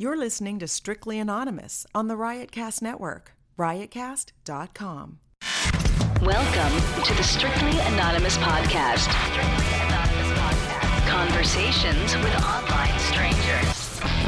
You're listening to Strictly Anonymous on the Riotcast Network, riotcast.com. Welcome to the Strictly Anonymous podcast. Strictly Anonymous podcast. Conversations with online strangers.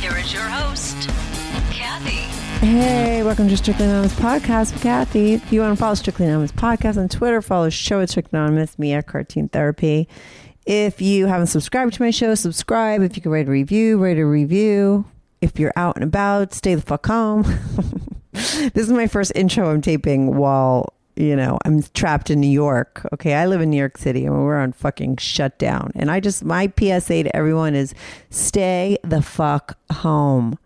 Here is your host, Kathy. Hey, welcome to Strictly Anonymous Podcast with Kathy. If you want to follow Strictly Anonymous Podcast on Twitter, follow show at Strictly Anonymous, me at Cartoon Therapy. If you haven't subscribed to my show, subscribe. If you can write a review, write a review. If you're out and about, stay the fuck home. this is my first intro I'm taping while, you know, I'm trapped in New York. Okay, I live in New York City and we're on fucking shutdown. And I just, my PSA to everyone is stay the fuck home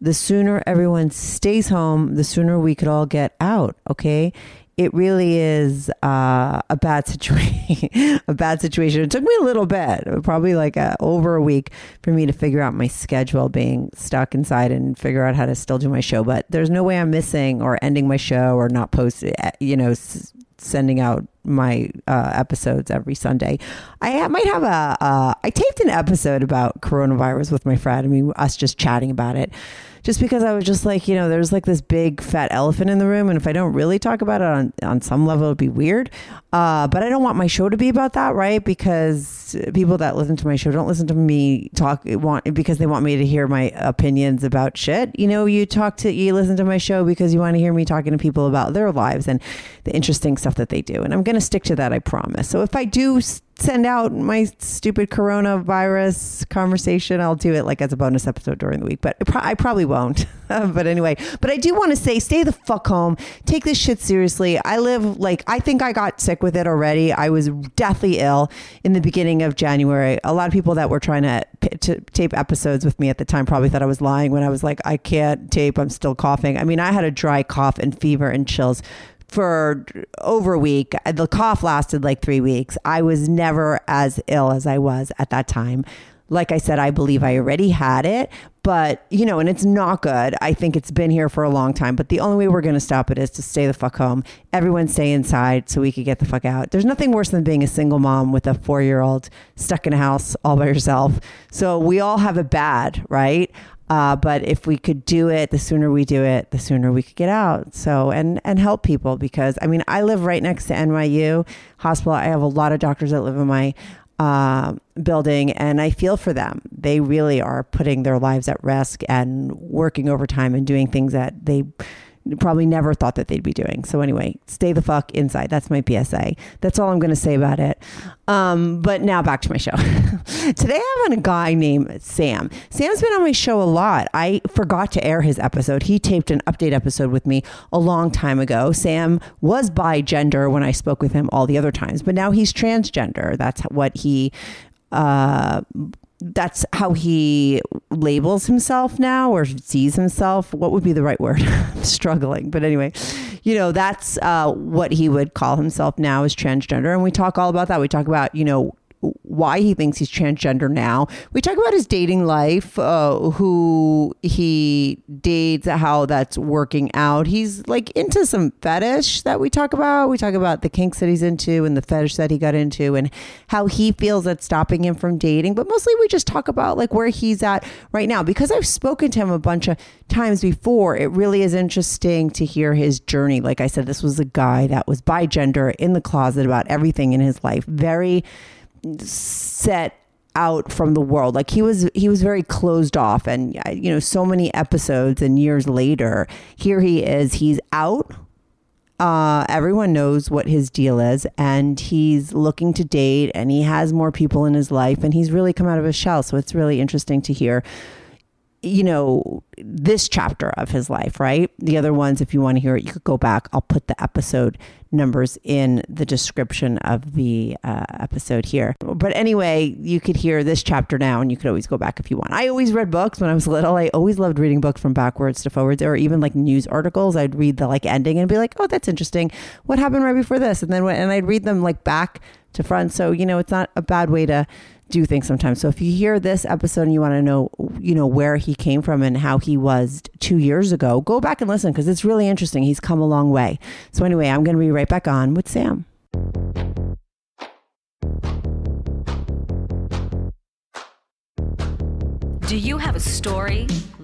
the sooner everyone stays home, the sooner we could all get out. Okay. It really is uh, a bad situation. a bad situation. It took me a little bit, probably like a, over a week, for me to figure out my schedule, being stuck inside and figure out how to still do my show. But there's no way I'm missing or ending my show or not posting. You know, s- sending out my uh, episodes every Sunday. I might have a. Uh, I taped an episode about coronavirus with my friend. I mean, us just chatting about it just because I was just like, you know, there's like this big fat elephant in the room, and if I don't really talk about it on on some level, it'd be weird. Uh, but I don't want my show to be about that, right? Because people that listen to my show don't listen to me talk want because they want me to hear my opinions about shit. You know, you talk to you listen to my show because you want to hear me talking to people about their lives and the interesting stuff that they do, and I'm going to stick to that, I promise. So if I do send out my stupid coronavirus conversation. I'll do it like as a bonus episode during the week, but I probably won't. but anyway, but I do want to say stay the fuck home. Take this shit seriously. I live like, I think I got sick with it already. I was deathly ill in the beginning of January. A lot of people that were trying to, to tape episodes with me at the time probably thought I was lying when I was like, I can't tape. I'm still coughing. I mean, I had a dry cough and fever and chills for over a week. The cough lasted like three weeks. I was never as ill as I was at that time. Like I said, I believe I already had it, but you know, and it's not good. I think it's been here for a long time, but the only way we're going to stop it is to stay the fuck home. Everyone stay inside so we could get the fuck out. There's nothing worse than being a single mom with a four year old stuck in a house all by herself. So we all have it bad, right? Uh, but if we could do it, the sooner we do it, the sooner we could get out. So and and help people because I mean I live right next to NYU hospital. I have a lot of doctors that live in my uh, building, and I feel for them. They really are putting their lives at risk and working overtime and doing things that they probably never thought that they'd be doing. So anyway, stay the fuck inside. That's my PSA. That's all I'm going to say about it. Um, but now back to my show. Today I have a guy named Sam. Sam's been on my show a lot. I forgot to air his episode. He taped an update episode with me a long time ago. Sam was bi gender when I spoke with him all the other times, but now he's transgender. That's what he uh, that's how he labels himself now or sees himself. What would be the right word? Struggling. But anyway, you know, that's uh, what he would call himself now as transgender. And we talk all about that. We talk about, you know, why he thinks he's transgender now. We talk about his dating life, uh, who he dates, how that's working out. He's like into some fetish that we talk about. We talk about the kinks that he's into and the fetish that he got into and how he feels that's stopping him from dating. But mostly we just talk about like where he's at right now because I've spoken to him a bunch of times before. It really is interesting to hear his journey. Like I said, this was a guy that was bi gender in the closet about everything in his life. Very set out from the world. Like he was he was very closed off and you know so many episodes and years later here he is. He's out. Uh, everyone knows what his deal is, and he's looking to date, and he has more people in his life, and he's really come out of his shell. So it's really interesting to hear you know, this chapter of his life, right? The other ones, if you want to hear it, you could go back. I'll put the episode numbers in the description of the uh, episode here. But anyway, you could hear this chapter now, and you could always go back if you want. I always read books when I was little. I always loved reading books from backwards to forwards, or even like news articles. I'd read the like ending and be like, "Oh, that's interesting. What happened right before this?" And then and I'd read them like back to front. So you know, it's not a bad way to do things sometimes. So if you hear this episode and you want to know, you know, where he came from and how he was two years ago, go back and listen because it's really interesting. He's come a long way. So anyway, I'm going to be right back on with Sam. Do you have a story,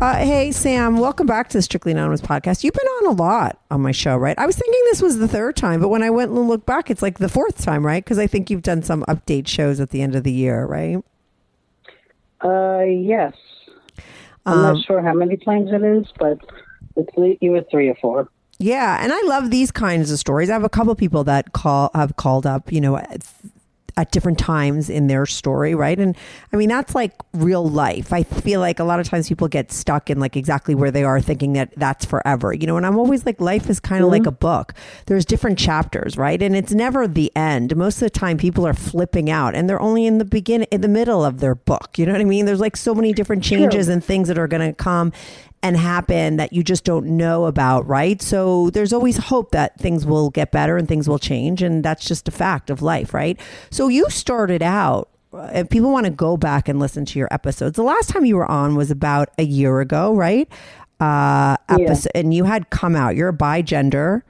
Uh, hey, Sam, welcome back to the Strictly Anonymous podcast. You've been on a lot on my show, right? I was thinking this was the third time, but when I went and looked back, it's like the fourth time, right? Because I think you've done some update shows at the end of the year, right? Uh, yes. I'm Um, not sure how many times it is, but it's either three or four. Yeah, and I love these kinds of stories. I have a couple people that call have called up, you know, at, different times in their story, right? And I mean, that's like real life. I feel like a lot of times people get stuck in like exactly where they are thinking that that's forever, you know, and I'm always like life is kind of like mm-hmm. a book. There's different chapters, right? And it's never the end. Most of the time people are flipping out and they're only in the beginning in the middle of their book. You know what I mean? There's like so many different changes and things that are going to come and happen that you just don't know about, right? So there's always hope that things will get better and things will change. And that's just a fact of life, right? So you started out, uh, if people want to go back and listen to your episodes, the last time you were on was about a year ago, right? Uh, episode, And you had come out, you're a bi-gender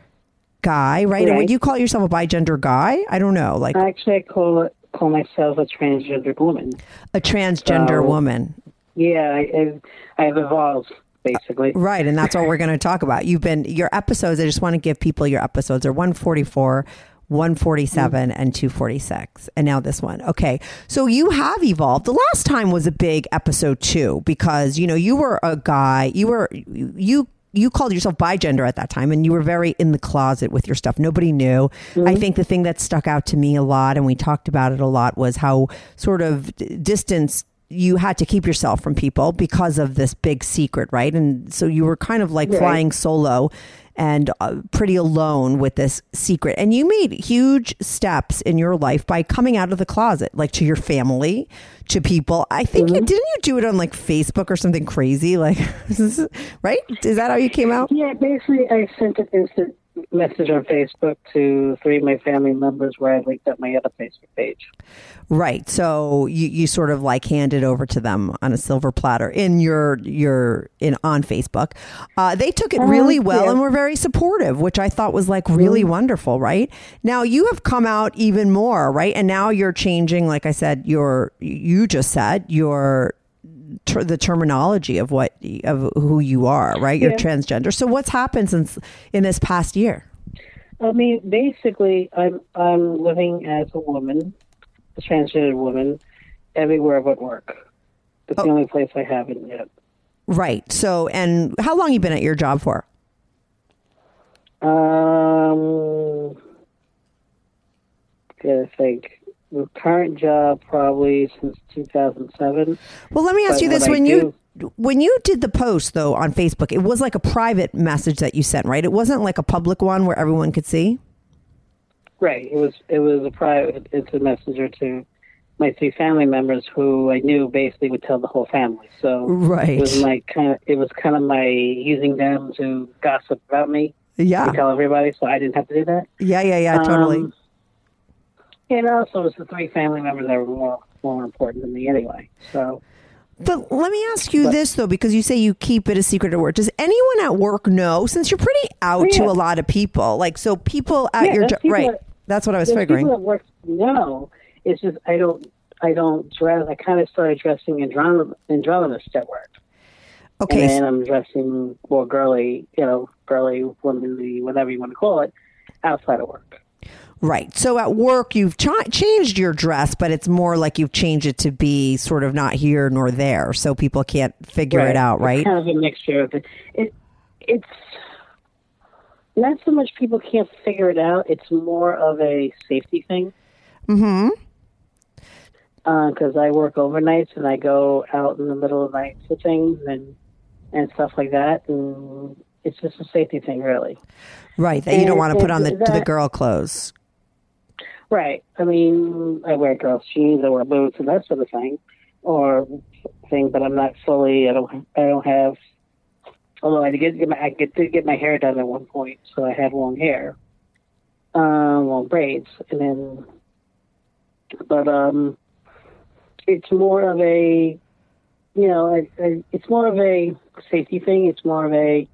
guy, right? And would you call yourself a bi-gender guy? I don't know, like Actually, I call it call myself a transgender woman. a transgender So- woman. Yeah, I, I've, I've evolved basically. Right, and that's what we're going to talk about. You've been your episodes. I just want to give people your episodes are 144, 147, mm. and 246, and now this one. Okay, so you have evolved. The last time was a big episode two because you know you were a guy. You were you. You called yourself bigender at that time, and you were very in the closet with your stuff. Nobody knew. I mm-hmm. think the thing that stuck out to me a lot, and we talked about it a lot, was how sort of distance you had to keep yourself from people because of this big secret, right? And so you were kind of like Right. flying solo and uh, pretty alone with this secret. And you made huge steps in your life by coming out of the closet, like to your family, to people. I think you didn't you do it on like Facebook or something crazy, like right? Is that how you came out? Yeah, basically, I sent an instant message on Facebook to three of my family members where I linked up my other Facebook page. Right. So you, you sort of like handed over to them on a silver platter in your your in on Facebook. Uh, they took it really well yeah. and were very supportive, which I thought was like really wonderful. Right now you have come out even more, right? And now you're changing, like I said, your you just said your ter- the terminology of what of who you are, right? You're Yeah. transgender. So what's happened since in this past year? I mean, basically, I'm I'm living as a woman, a transgender woman, everywhere but work. It's Oh. the only place I haven't yet. Right. So and how long you been at your job for? Um, I think the current job probably since 2007. Well, let me ask But you this: I when you when you did the post though on Facebook, it was like a private message that you sent, right? It wasn't like a public one where everyone could see. Right. It was it was a private. It's a messenger to my three family members who I knew basically would tell the whole family. So Right. it was my kind of it was kind of my using them to gossip about me Yeah, to tell everybody. So I didn't have to do that. yeah, yeah, yeah, totally. Um, and also, it was the three family members that were more more important than me anyway. So But let me ask you this though, because you say you keep it a secret at work. Does anyone at work know? Since you're pretty out Oh, yeah. to a lot of people, like so, people at Yeah, your job, right? that- That's what I was figuring. People that work no. It's just I don't I don't dress. I kind of started dressing androgynous at work, Okay, and then I'm dressing more girly, you know, girly, womanly, whatever you want to call it, outside of work. Right. So at work, you've ch- changed your dress, but it's more like you've changed it to be sort of not here nor there, so people can't figure it out, It's right? kind of a mixture of it. It it's not so much people can't figure it out. It's more of a safety thing. Mm-hmm. because I work overnights and I go out in the middle of the night for things and and stuff like that, and it's just a safety thing, really. Right. That you don't want to put on the and the girl clothes. Right. I mean, I wear girls' jeans, I wear boots, and that sort of thing, or thing. But I'm not fully. I don't. I don't have. Although I did get my, I did get my hair done at one point, so I have long hair, um, long braids, and then. But um, it's more of a, you know, I, I, it's more of a safety thing. It's more of a.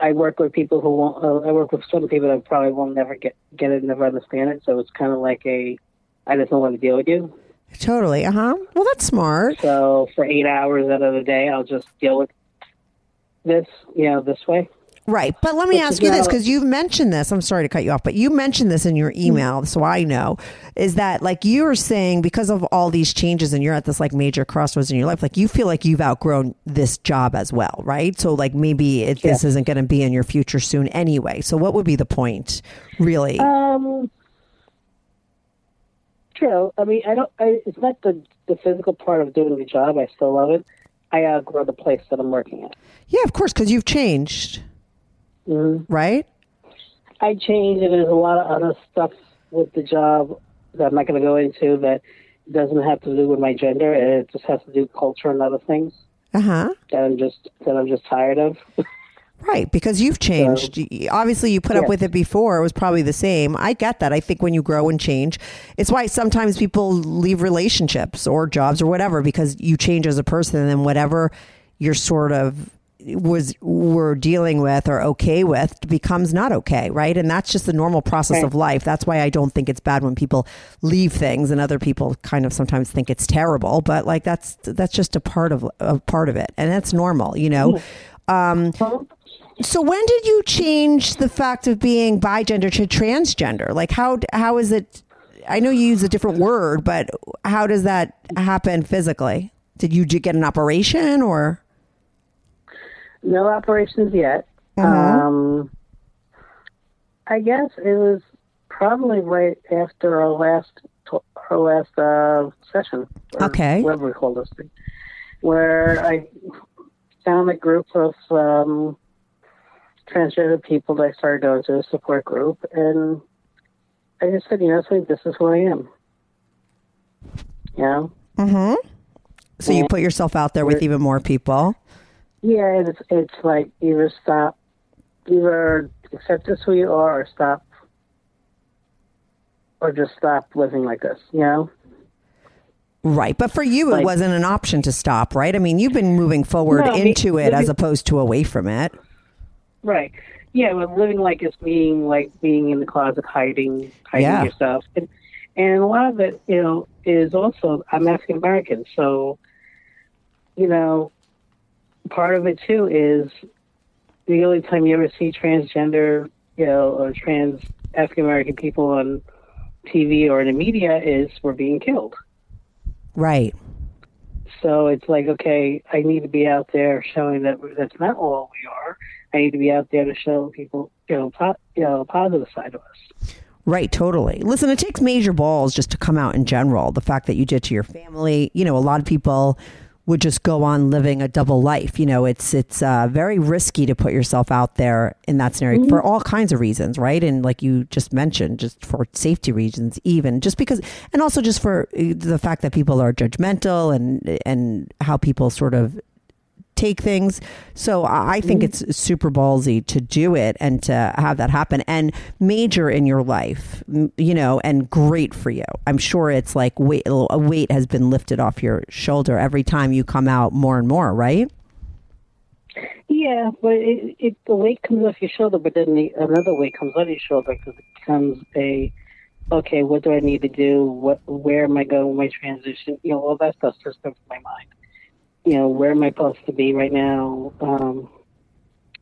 I work with people who won't. Uh, I work with some people that probably will never get get it, never understand it. So it's kind of like a. I just don't want to deal with you. Totally. Uh huh. Well, that's smart. So for eight hours out of the day, I'll just deal with this, you know, this way. Right. But let me Which ask you this because you've mentioned this. I'm sorry to cut you off, but you mentioned this in your email, so I know is that like you were saying because of all these changes and you're at this like major crossroads in your life, like you feel like you've outgrown this job as well, right? So like maybe it, this isn't going to be in your future soon anyway. So what would be the point, really? Um, true. I mean, I don't. I, it's not the the physical part of doing the job. I still love it. I outgrow the place that I'm working at. yeah, of course, because you've changed, Mm-hmm. right? I changed, and there's a lot of other stuff with the job that I'm not going to go into that doesn't have to do with my gender. It just has to do with culture and other things Uh huh. that I'm just that I'm just tired of. Right, because you've changed. Y- Obviously, you put up with it before. It was probably the same. I get that. I think when you grow and change, it's why sometimes people leave relationships or jobs or whatever because you change as a person, and then whatever you're sort of was were dealing with or okay with becomes not okay, right? And that's just the normal process Right. of life. That's why I don't think it's bad when people leave things, and other people kind of sometimes think it's terrible. But like that's that's just a part of a part of it, and that's normal, you know. Um, so when did you change the fact of being bigender to transgender? Like how how is it? I know you use a different word, but how does that happen physically? Did you get an operation or? No operations yet. Mm-hmm. Um, I guess it was probably right after our last our last uh, session. Okay. Whatever we call this thing, where I found a group of um, transgender people that I started going to a support group, and I just said, you know, this is who I am. Know. Mm-hmm. So you put yourself out there with even more people. Yeah, it's it's like either stop, either accept this who you are, or stop, or just stop living like this. You know? Right. But for you, it Like- wasn't an option to stop, right? I mean, you've been moving forward No, into it as opposed to away from it. Right. Yeah, but living like it's being like being in the closet, hiding, hiding Yeah. yourself, and and a lot of it, you know, is also I'm African American, so you know, part of it too is the only time you ever see transgender, you know, or trans African American people on TV or in the media is we're being killed. Right. So it's like, okay, I need to be out there showing that that's not all we are. I need to be out there to show people, you know, po- you know, positive side of us. Right, totally. Listen, it takes major balls just to come out in general. The fact that you did to your family, you know, a lot of people would just go on living a double life. You know, it's it's uh, very risky to put yourself out there in that scenario for all kinds of reasons, right? And like you just mentioned, just for safety reasons, even just because, and also just for uh, the fact that people are judgmental and and how people sort of take things. So I think mm. it's super ballsy to do it and to have that happen and major in your life, you know, and great for you. I'm sure it's like weight, a weight has been lifted off your shoulder every time you come out more and more, right? Yeah, but it, it the weight comes off your shoulder, but then the, another weight comes on your shoulder because it becomes a okay. What do I need to do? What where am I going my transition? You know, all that stuff just comes to my mind. You know, where am I supposed to be right now? Um,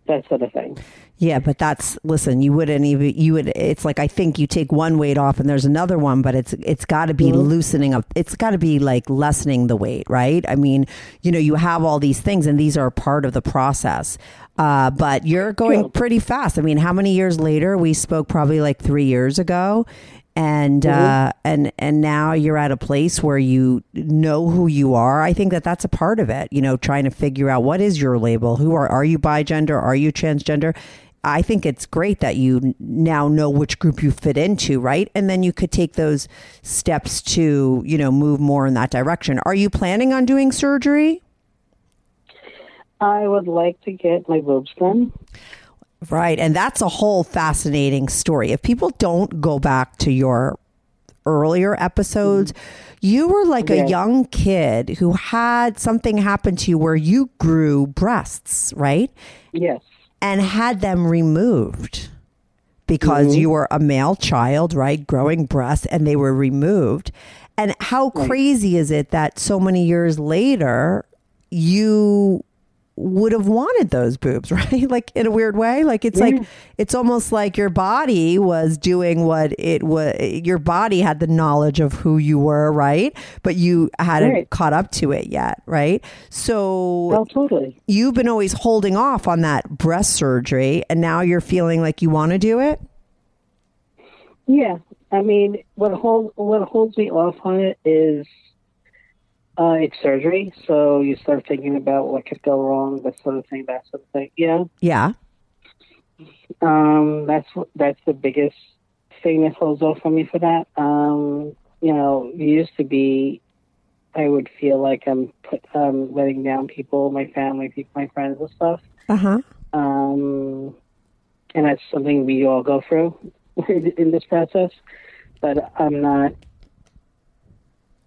that sort of thing. Yeah, but that's listen. You wouldn't even. You would. It's like I think you take one weight off, and there's another one, but it's it's got to be loosening up. It's got to be like lessening the weight, right? I mean, you know, you have all these things, and these are part of the process. Uh, but you're going pretty fast. I mean, how many years later? We spoke probably like three years ago, and uh, and and now you're at a place where you know who you are. I think that that's a part of it. You know, trying to figure out what is your label. Who are are you bigender? Are you transgender? I think it's great that you now know which group you fit into, right? And then you could take those steps to, you know, move more in that direction. Are you planning on doing surgery? I would like to get my boobs done. Right. And that's a whole fascinating story. If people don't go back to your earlier episodes, mm-hmm. you were like Yeah. a young kid who had something happen to you where you grew breasts, right? Yes. And had them removed because mm-hmm. you were a male child, right? Growing breasts and they were removed. And how crazy is it that so many years later you would have wanted those boobs, right? Like in a weird way. Like it's like it's almost like your body was doing what it was. Your body had the knowledge of who you were, right? But you hadn't Right. caught up to it yet, right? So Oh, totally. you've been always holding off on that breast surgery, and now you're feeling like you want to do it. Yeah, I mean, what holds what holds me off on it is uh, it's surgery. So you start thinking about what could go wrong, that sort of thing, that sort of thing. Yeah, Yeah. um, that's that's the biggest thing that holds off on me for that. Um, you know, it used to be, I would feel like I'm put, um, letting down people, my family, people, my friends, and stuff. Uh huh. um, and that's something we all go through in this process. But I'm not.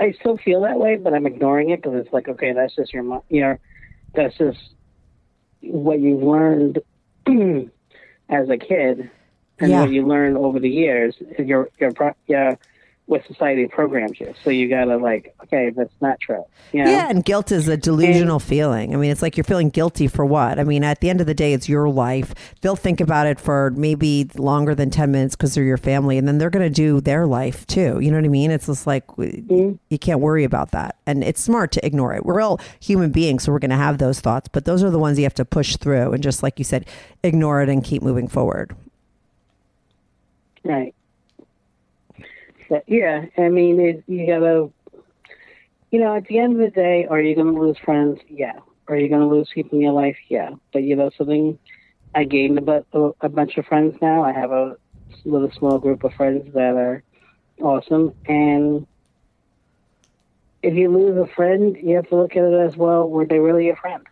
I still feel that way, but I'm ignoring it because it's like, okay, that's just your, mo- know, that's just what you learned as a kid, and Yeah. what you learn over the years. Your, your, pro- yeah, what society programs you. So you gotta like, okay, that's not true. You know? Yeah, and guilt is a delusional feeling. I mean, it's like you're feeling guilty for what? I mean, at the end of the day, it's your life. They'll think about it for maybe longer than 10 minutes because they're your family, and then they're to do their life too. You know what I mean? It's just like w- mm-hmm. you can't worry about that. And it's smart to ignore it. We're all human beings, so we're to have those thoughts, but those are the ones you have to push through. And just like you said, ignore it and keep moving forward. Right. But yeah, I mean, it, you gotta, you know, at the end of the day, are you to lose friends? Yeah. Are you to lose people in your life? Yeah. But you know something, I gained a, a bunch of friends now. I have a little small group of friends that are awesome, and if you lose a friend, you have to look at it as well. Were they really a friend?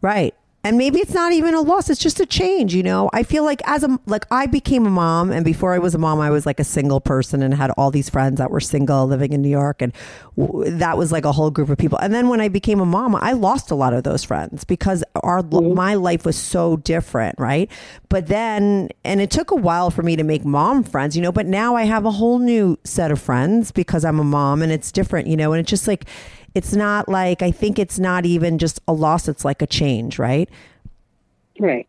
Right. And maybe it's not even a loss. It's just a change, you know. I feel like as a like I became a mom and before I was a mom I was like a single person and had all these friends that were single living in New York and w- that was like a whole group of people. And then when I became a mom, I lost a lot of those friends because our mm-hmm. my life was so different, right? But then and it took a while for me to make mom friends, you know, but now I have a whole new set of friends because I'm a mom and it's different, you know, and it's just like it's not like I think it's not even just a loss, it's like a change, right? Right.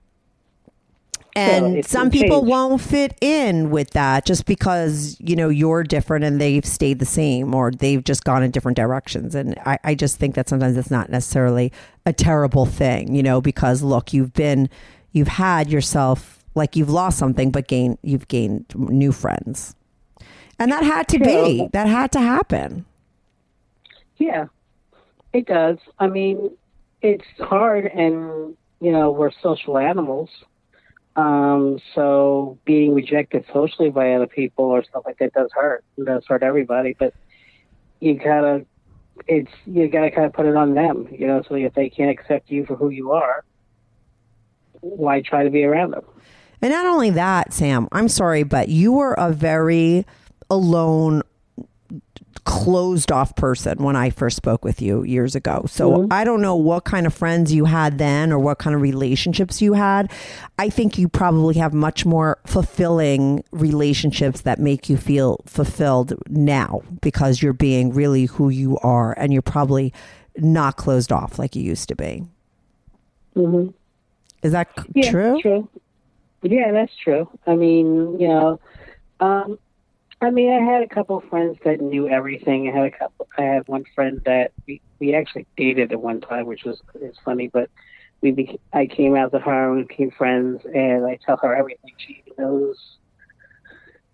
And it's some people change. won't fit in with that just because, you know, you're different and they've stayed the same or they've just gone in different directions. And I, I just think that sometimes it's not necessarily a terrible thing, you know, because look, you've been, you've had yourself, like you've lost something, but gained, you've gained new friends. And that had to be, that had to happen. Yeah, it does. I mean, it's hard, and you know, we're social animals. Um, so being rejected socially by other people or stuff like that does hurt. It does hurt everybody. But you gotta it's you got to kind of put it on them, you know. So if they can't accept you for who you are, why try to be around them? And not only that, Sam, I'm sorry, but you were a very alone, closed off person when I first spoke with you years ago. So I don't know what kind of friends you had then or what kind of relationships you had. I think you probably have much more fulfilling relationships that make you feel fulfilled now because you're being really who you are and you're probably not closed off like you used to be. Mm-hmm. Is that c- Yeah, true? True. Yeah, that's true. I mean, you know, um, I mean, I had a couple friends that knew everything. I had a couple. I had one friend that we, we actually dated at one time, which was it's funny, but we beca- I came out to her and we became friends, and I tell her everything. She knows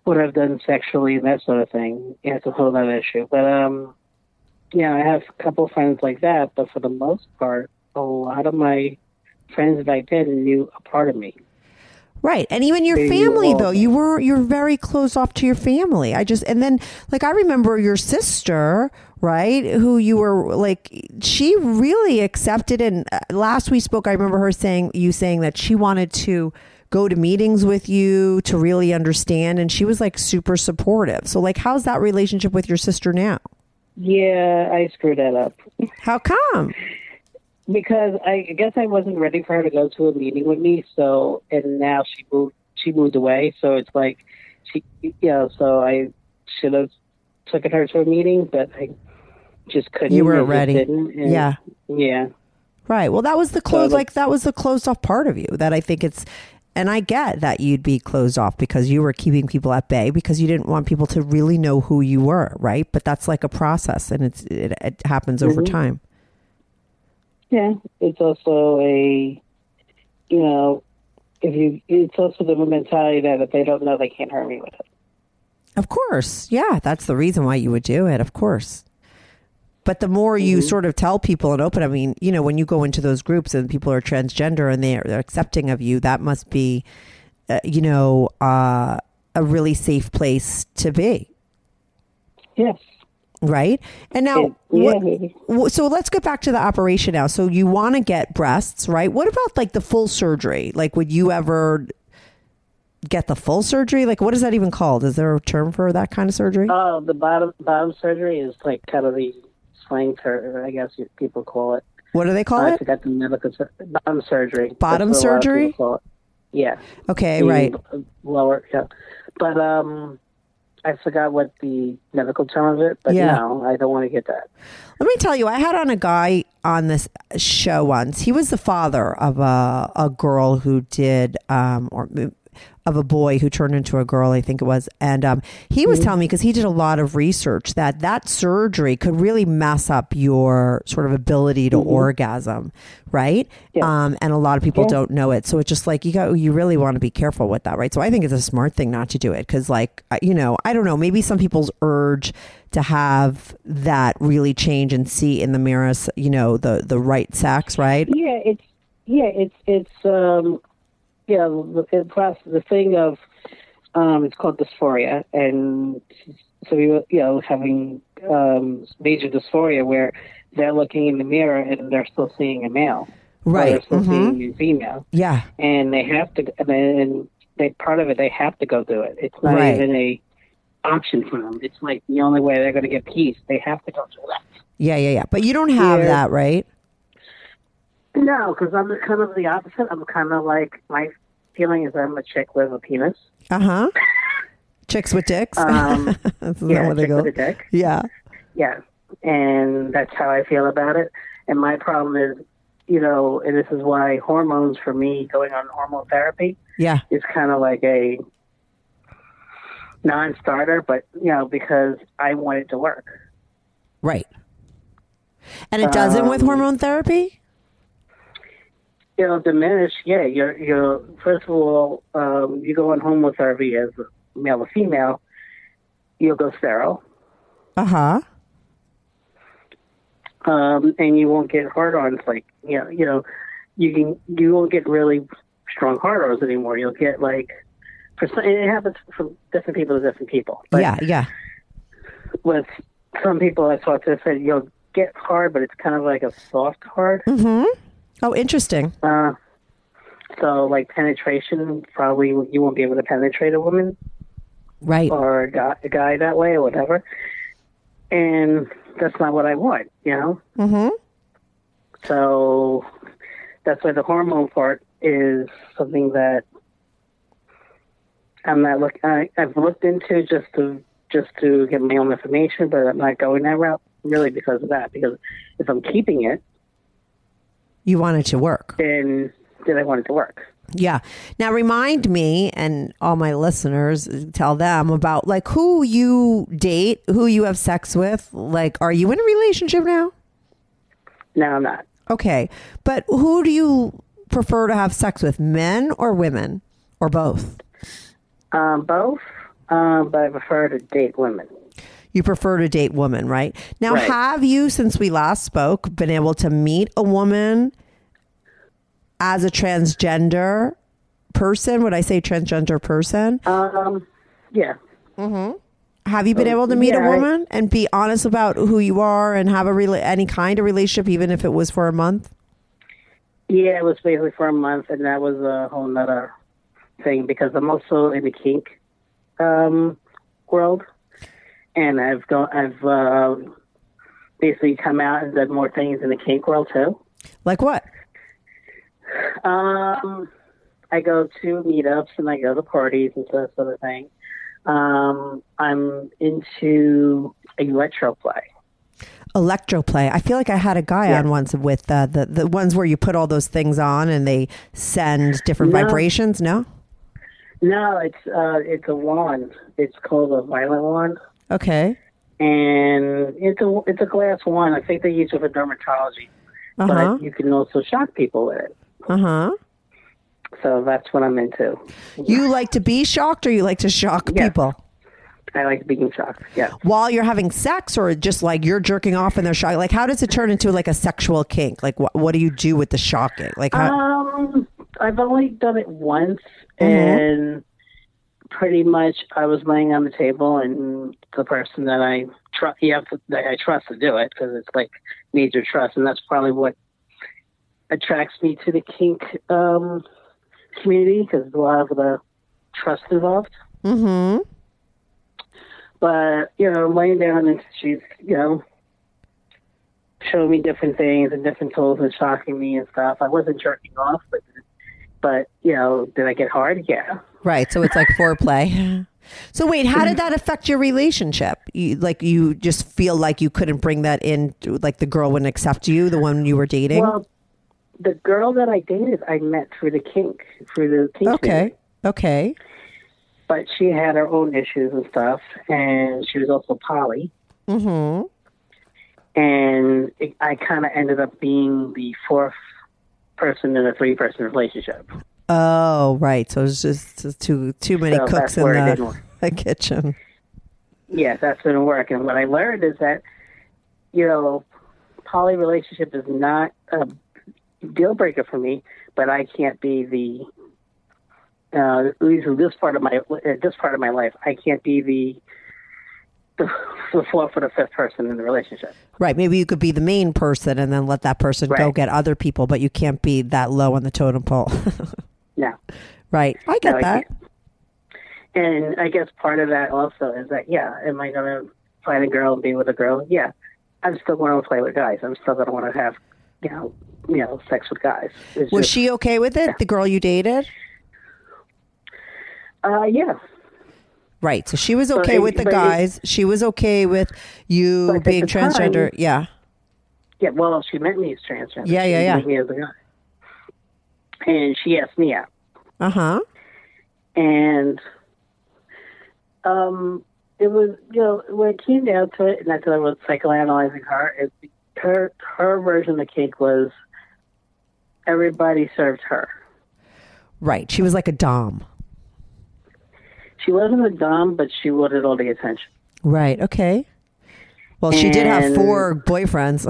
what I've done sexually and that sort of thing. Yeah, it's a whole other issue. But um, yeah, I have a couple friends like that. But for the most part, a lot of my friends that I then knew a part of me. Right. And even your family all though, you were you're very close off to your family. I just and then like I remember your sister, right, who you were like she really accepted and uh, last we spoke I remember her saying you saying that she wanted to go to meetings with you to really understand and she was like super supportive. So like how's that relationship with your sister now? Yeah, I screwed that up. How come? because I guess I wasn't ready for her to go to a meeting with me. So and now she moved. She moved away. So it's like she, you know. So I should have taken her to a meeting, but I just couldn't. You just ready. and- Yeah. Yeah. Right. Well, that was the closed the- like that was the closed off part of you that I think it's, and I get that you'd be closed off because you were keeping people at bay because you didn't want people to really know who you were, right? But that's like a process, and it's it, it happens over Mhm. time. Yeah. It's also a, you know, if you. It's also the mentality that if they don't know, they can't hurt me with it. Of course, yeah, that's the reason why you would do it. Of course. But the more you sort of tell people and open, I mean, you know, when you go into those groups and people are transgender and they're, they're accepting of you, that must be, uh, you know, uh, a really safe place to be. Yes. Right? And now, yeah, what- so let's get back to the operation now. So you want to get breasts, right? What about like the full surgery? Like, would you ever get the full surgery? Like, what is that even called? Is there a term for that kind of surgery? Oh, the bottom bottom surgery is like kind of the slang term, I guess people call it. what do they call I it? I forgot the medical sur- bottom surgery. Bottom That's what a lot of surgery? people call it. Yeah. Okay, The right. Lower, yeah. But um, I forgot what the medical term of it. But Yeah. no, I don't want to get that. Let me tell you, I had on a guy on this show once. He was the father of a a girl who did, um, or of a boy who turned into a girl, I think it was. And um, he was telling me because he did a lot of research that that surgery could really mess up your sort of ability to orgasm, right? Um, and a lot of people don't know it, so it's just like you got you really want to be careful with that, right? So I think it's a smart thing not to do it because, like, you know, I don't know, maybe some people's urge to have that really change and see in the mirror, you know, the the right sex, right? Yeah, it's yeah, it's it's um, yeah, the, the process, the thing of um, it's called dysphoria, and so you you know having um, major dysphoria where they're looking in the mirror and they're still seeing a male, Right. They're still Mhm. seeing a female, Yeah. and they have to, and then they part of it they have to go do it. It's not Right. even a option for them. It's like the only way they're going to get peace. They have to go do that. Yeah, yeah, yeah. But you don't have Yeah. that, right? No, because I'm kind of the opposite. I'm kind of like my feeling is I'm a chick with a penis. Uh huh. Chicks with dicks. Um, That's not yeah, chick go. with a dick. Yeah. Yeah, and that's how I feel about it. And my problem is, you know, and this is why hormones for me going on hormone therapy Yeah. is kind of like a non-starter. But you know, because I want it to work. Right. And it doesn't with Um, hormone therapy? It'll diminish. Yeah, you're you're first of all, um, you go on hormone therapy as a male or female, you'll go sterile. Uh huh. um, and you won't get hard-ons like you know, you know, you can you won't get really strong hard-ons anymore. You'll get like for some, it happens from different people to different people. But Yeah, yeah. with some people I talked to said you'll get hard, but it's kind of like a soft hard. Oh, interesting. Uh, so like penetration, probably you won't be able to penetrate a woman Right. or a guy, a guy that way or whatever. And that's not what I want, you know. Mm-hmm. So that's why the hormone part is something that I'm not look. I, I've looked into just to just to get my own information, but I'm not going that route really because of that. Because if I'm keeping it, You want it to work. then then I want it to work. Yeah. Now remind me and all my listeners tell them about like who you date, who you have sex with. Like, are you in a relationship now? No, I'm not. Okay. But who do you prefer to have sex with, men or women or both? Um, both, um, but I prefer to date women. You prefer to date women, right? Now, Right. have you, since we last spoke, been able to meet a woman as a transgender person? Would I say transgender person? Um, yeah, Mhm. Have you been able to meet a yeah, I- woman and be honest about who you are and have a rela- any kind of relationship, even if it was for a month? yeah, it was basically for a month, and that was a whole nother thing because I'm also in the kink um, world, and I've gone, I've uh, basically come out and done more things in the kink world too. Like what? Um, I go to meetups and I go to parties and that sort of thing. Um, I'm into electro play. Electroplay. I feel like I had a guy Yeah. on once with uh, the the ones where you put all those things on and they send different No. vibrations. No. No, it's uh, it's a wand. It's called a violet wand, Okay. and it's a it's a glass one. I think they use it for dermatology, Uh huh. but you can also shock people with it. Uh huh. So that's what I'm into. You like to be shocked, or you like to shock Yeah. people I like being shocked. Yeah. while you're having sex, or just like you're jerking off and they're shocked. Like, how does it turn into like a sexual kink? Like, what what do you do with the shocking? Like, how? Um, I've only done it once, Mhm. and pretty much I was laying on the table, and the person that I trust, to, that I trust to do it because it's like major trust, and that's probably what attracts me to the kink um, community because a lot of the trust involved. mm-hmm. But you know, laying down and she's you know showing me different things and different tools and shocking me and stuff. I wasn't jerking off, but but you know, did I get hard? Yeah. Right. So it's like foreplay. So wait, how did that affect your relationship? You, like you just feel like you couldn't bring that in, like the girl wouldn't accept you, the one you were dating. Well, the girl that I dated, I met through the kink, through the kink. okay. Okay. But she had her own issues and stuff, and she was also poly. Mm-hmm. And it, I kind of ended up being the fourth person in a three-person relationship. Oh, right. So it's just too too many So cooks in didn't the, the kitchen. Yes, that's going to work. And what I learned is that, you know, poly relationship is not a deal breaker for me, but I can't be the, uh, at least in this part of my at this part of my life, I can't be the the, the fourth or the fifth person in the relationship. Right. Maybe you could be the main person and then let that person go get other people, but you can't be that low on the totem pole. No, right. I get No, that. can't. and I guess part of that also is that yeah, am I going to find a girl and be with a girl? Yeah, I'm still going to play with guys. I'm still going to want to have, you know, you know, sex with guys. It's Was just- she okay with it? The girl you dated? Uh, yeah. Right. So she was okay it- with the but it- guys. she was okay with you being the time- transgender. yeah. Yeah, well, she met me as transgender. Yeah, yeah, yeah. me as a guy. And she asked me out. Uh huh. And um, it was, you know, when it came down to it, and that's what I was psychoanalyzing her, it, her, her version of the cake was everybody served her. Right. She was like a dom. She wasn't a dom, but she wanted all the attention. Right. Okay. Well, she did have four boyfriends,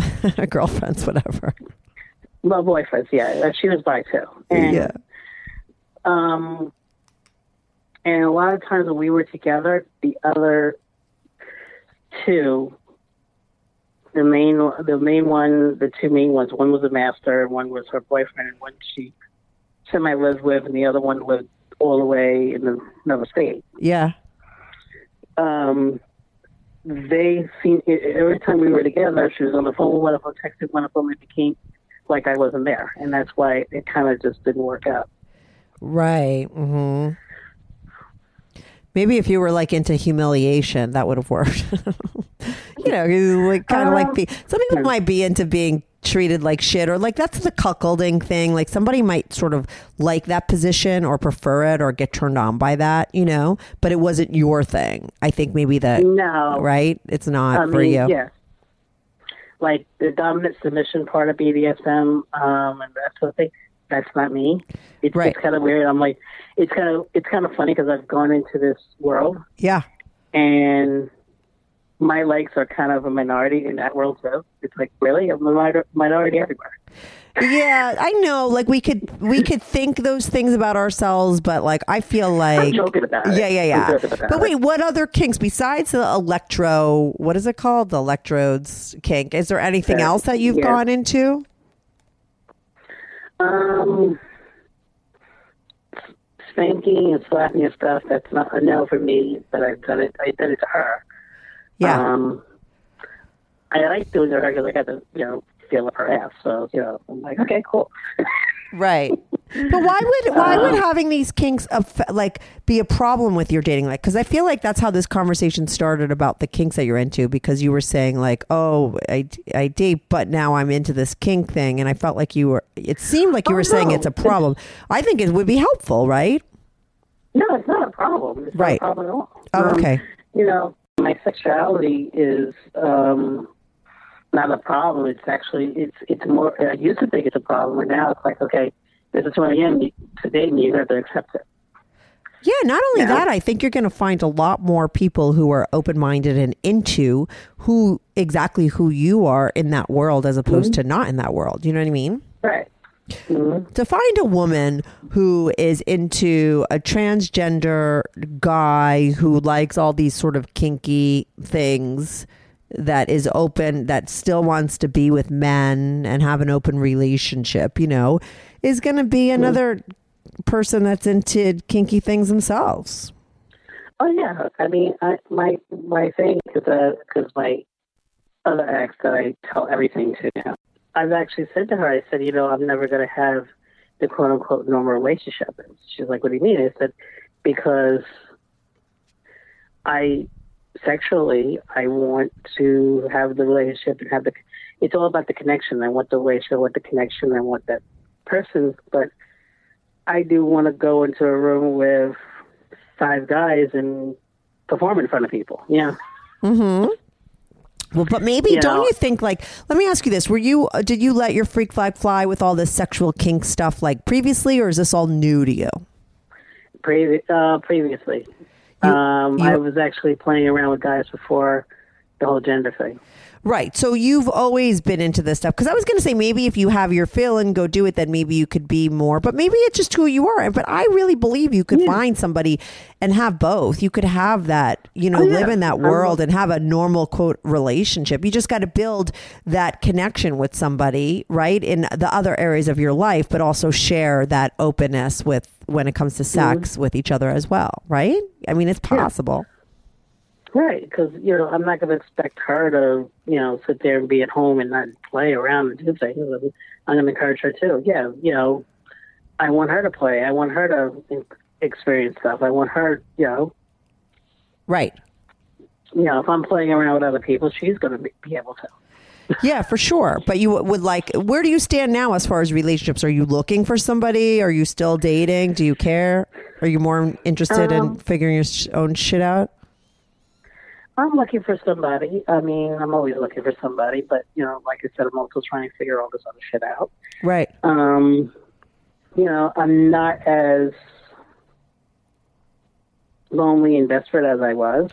girlfriends, whatever. Well, boyfriends, yeah. She was bi too. And, yeah. Um, and a lot of times when we were together, the other two the main the main one, the two main ones. One was a master, and one was her boyfriend, and one she semi lived with, and the other one lived all the way in another state. Yeah. Um, they seem every time we were together, she was on the phone with one of them, texting one of them, it became like I wasn't there, and that's why it kind of just didn't work out. Right. hmm Maybe if you were like into humiliation, that would have worked. you know, you like kind of like be, some people might be into being treated like shit or like that's the cuckolding thing. Like somebody might sort of like that position or prefer it or get turned on by that, you know, but it wasn't your thing. I think maybe that, No, right? It's not I for mean, you. yes. Like the dominant submission part of BDSM, um, and that sort of thing. That's not me. It's, Right. it's kind of weird. I'm like, it's kind of it's kind of funny because I've gone into this world Yeah. and my legs are kind of a minority in that world too. It's like really a minor- minority everywhere. Yeah, I know. Like we could we could think those things about ourselves, but like I feel like joking about it. Yeah, yeah, yeah. But wait, what other kinks besides the electro? What is it called? The electrodes kink. Is there anything Yeah. else that you've Yeah. gone into? Um, spanking and slapping and stuff. That's not a no for me. But I've done it. I did it to her. Yeah. Um, I like doing it her because I got to you know feel her ass. So you know I'm like okay cool. Right. But why would why would having these kinks aff- like be a problem with your dating life? Because I feel like that's how this conversation started about the kinks that you're into. Because you were saying like, oh, I, I date, but now I'm into this kink thing, and I felt like you were. It seemed like you Oh, were saying it's a problem. I think it would be helpful, right? No, it's not a problem. It's Right. not a problem at all. Oh, Um, okay. You know, my sexuality is um, not a problem. It's actually it's it's more. I used to think it's a problem, and now it's like okay, this is who I am. Today, and you have to accept it. Yeah, not only that, I think you're going to find a lot more people who are open minded and into who exactly who you are in that world as opposed Mm-hmm. to not in that world. You know what I mean? Right. To find a woman who is into a transgender guy who likes all these sort of kinky things that is open that still wants to be with men and have an open relationship, you know, is going to be mm-hmm. another person that's into kinky things themselves. Oh yeah. I mean, I, my my thing is that because my other ex that I tell everything to now. I've actually said to her, I said, you know, I'm never going to have the quote unquote normal relationship. She's like, what do you mean? I said, because I sexually, I want to have the relationship and have the. It's all about the connection. I want the relationship, I want the connection, I want that person. But I do want to go into a room with five guys and perform in front of people. Yeah. Mm-hmm. Well, but maybe You don't know- you think like? Let me ask you this: Were you uh, did you let your freak flag fly with all this sexual kink stuff like previously, or is this all new to you? Previ- uh, previously, um, you- I was actually playing around with guys before the whole gender thing. Right. So you've always been into this stuff. Because I was going to say maybe if you have your fill and go do it, then maybe you could be more. But maybe it's just who you are. But I really believe you could find somebody and have both. You could have that, you know, Oh, yeah. live in that world and have a normal quote relationship. You just got to build that connection with somebody, right, in the other areas of your life, but also share that openness with when it comes to Mm-hmm. sex with each other as well, right? I mean, it's possible. Right, because you know I'm not going to expect her to you know sit there and be at home and not play around and do things. I'm going to encourage her too. Yeah, you know, I want her to play. I want her to experience stuff. I want her, you know, Right. you know, if I'm playing around with other people, she's going to be, be able to. Yeah, for sure. But you would like, where do you stand now as far as relationships? Are you looking for somebody? Are you still dating? Do you care? Are you more interested in Um, figuring your own shit out? I'm looking for somebody. I mean, I'm always looking for somebody, but you know, like I said, I'm also trying to figure all this other shit out. Right. Um, you know, I'm not as lonely and desperate as I was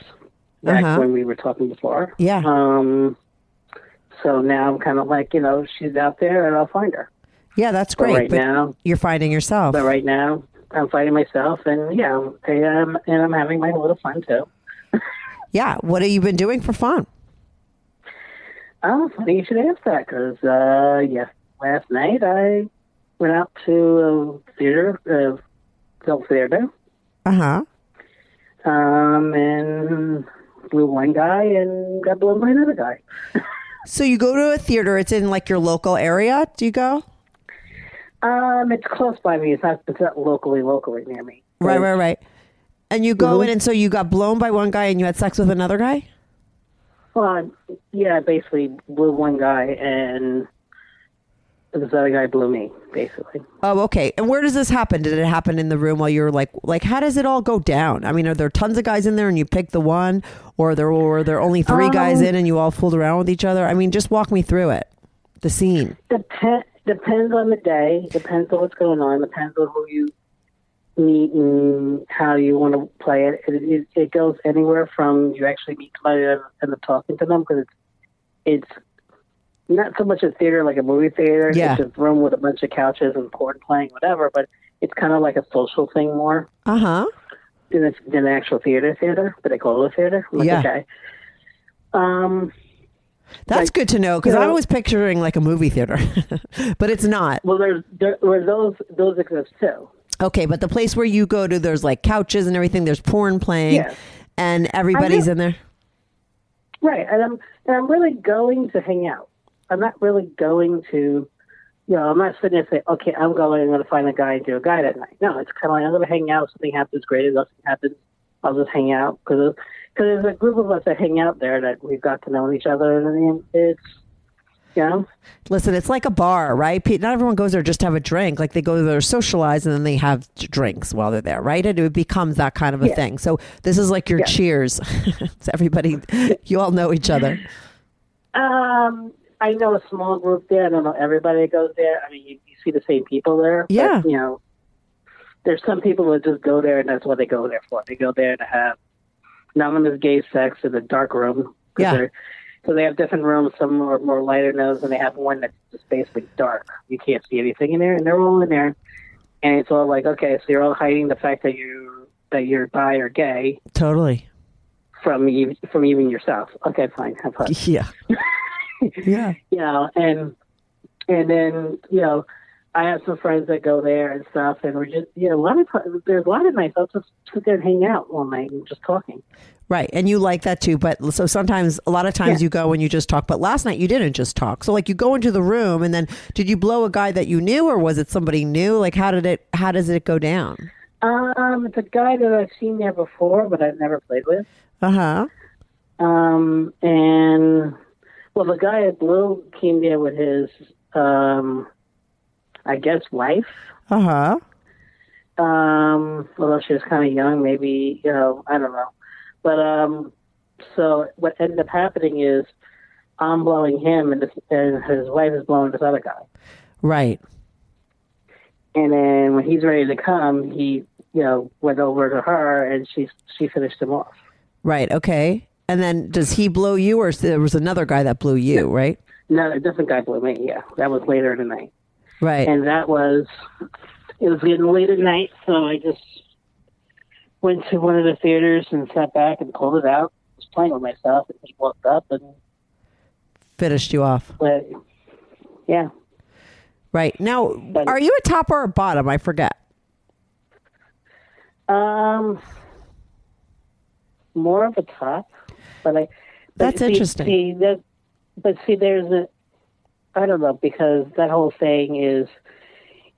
back Uh-huh. when we were talking before. Yeah. Um, so now I'm kind of like, you know, she's out there and I'll find her. Yeah, that's But great. right but now- you're finding yourself. But right now, I'm fighting myself, and yeah, I am, and I'm having my little fun too. Yeah. What have you been doing for fun? Oh, funny you should ask that because uh, yes, last night I went out to a theater, uh, film theater, Uh huh. um, and blew one guy and got blown by another guy. So you go to a theater. It's in like your local area. Do you go? Um, it's close by me. It's not. It's not locally, locally near me. Right, right, right. And you go Mhm. in, and so you got blown by one guy, and you had sex with another guy. Well, yeah, I basically blew one guy, and this other guy blew me. Basically, Oh, okay. And where does this happen? Did it happen in the room while you were like, like, how does it all go down? I mean, are there tons of guys in there, and you pick the one, or there were there only three guys Um, in, and you all fooled around with each other? I mean, just walk me through it, the scene. Dep- depends on the day. Depends on what's going on. Depends on who you meet and how you want to play it. It, it, it goes anywhere from you actually meet somebody and end up talking to them because it's it's not so much a theater like a movie theater. Yeah. It's a room with a bunch of couches and porn playing, whatever. But it's kind of like a social thing more Uh huh. than, it's, than an actual theater theater. But they call it a theater. Like, Yeah. Okay. Um. That's Like, good to know because you I was picturing like a movie theater, but it's not. Well, there's there, where those those exist too. Okay, but the place where you go to, there's like couches and everything. There's porn playing, Yes. and everybody's in there. Right, and I'm and I'm really going to hang out. I'm not really going to, you know, I'm not sitting there saying, okay, I'm going, I'm going to find a guy and do a guy that night. No, it's kind of like I'm going to hang out. If something happens, great. If nothing happens, I'll just hang out because because there's a group of us that hang out there that we've got to know each other, and it's know, Listen, it's like a bar, right? Not everyone goes there just to have a drink. Like they go there to socialize and then they have drinks while they're there, right? And it becomes that kind of a Yeah. thing. So this is like your Yeah. cheers. it's everybody, you all know each other. Um, I know a small group there. I don't know everybody that goes there. I mean, you, you see the same people there. but, Yeah. you know, there's some people that just go there, and that's what they go there for. They go there to have anonymous gay sex in a dark room. Yeah. They're- So they have different rooms. Some are more lighter nose, and they have one that's just basically dark. You can't see anything in there, and they're all in there. And it's all like, okay, so you're all hiding the fact that you that you're bi or gay Totally. from you, from even yourself. Okay, fine, have fun. Yeah. yeah. you know, and and then you know, I have some friends that go there and stuff, and we're just you know, a lot of times there's a lot of nights I'll just sit there and hang out all night and just talking. Right. And you like that too. But so sometimes, a lot of times Yeah. you go and you just talk. But last night you didn't just talk. So like you go into the room and then did you blow a guy that you knew or was it somebody new? Like how did it, how does it go down? Um, it's a guy that I've seen there before, but I've never played with. Uh huh. Um, and well, the guy at Blue came there with his, um, I guess, wife. Uh huh. Um, although she was kind of young, maybe you know, I don't know. But um, so what ended up happening is I'm blowing him, and, this, and his wife is blowing this other guy. Right. And then when he's ready to come, he you know went over to her, and she she finished him off. Right. Okay. And then does he blow you or there was another guy that blew you, right? No, a different guy blew me. Yeah, that was later in the night. Right. and that was it was getting late at night, so I just went to one of the theaters and sat back and pulled it out. Was playing with myself and just walked up and Finished you off. let, yeah. Right. Now, are you a top or a bottom? I forget. Um, more of a top, but I. but That's see- interesting. See, that, but see, there's a. I don't know because that whole thing is,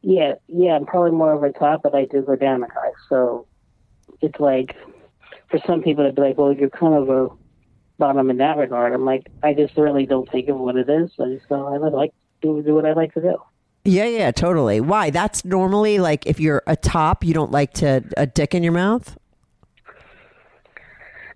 yeah, yeah, I'm probably more of a top, but I do go down a guy. So it's like, for some people, it'd be like, well, you're kind of a bottom in that regard. I'm like, I just really don't think of what it is. I just go, I would like to do what I like to do. Yeah, yeah, totally. Why? That's normally like if you're a top, you don't like to a dick in your mouth.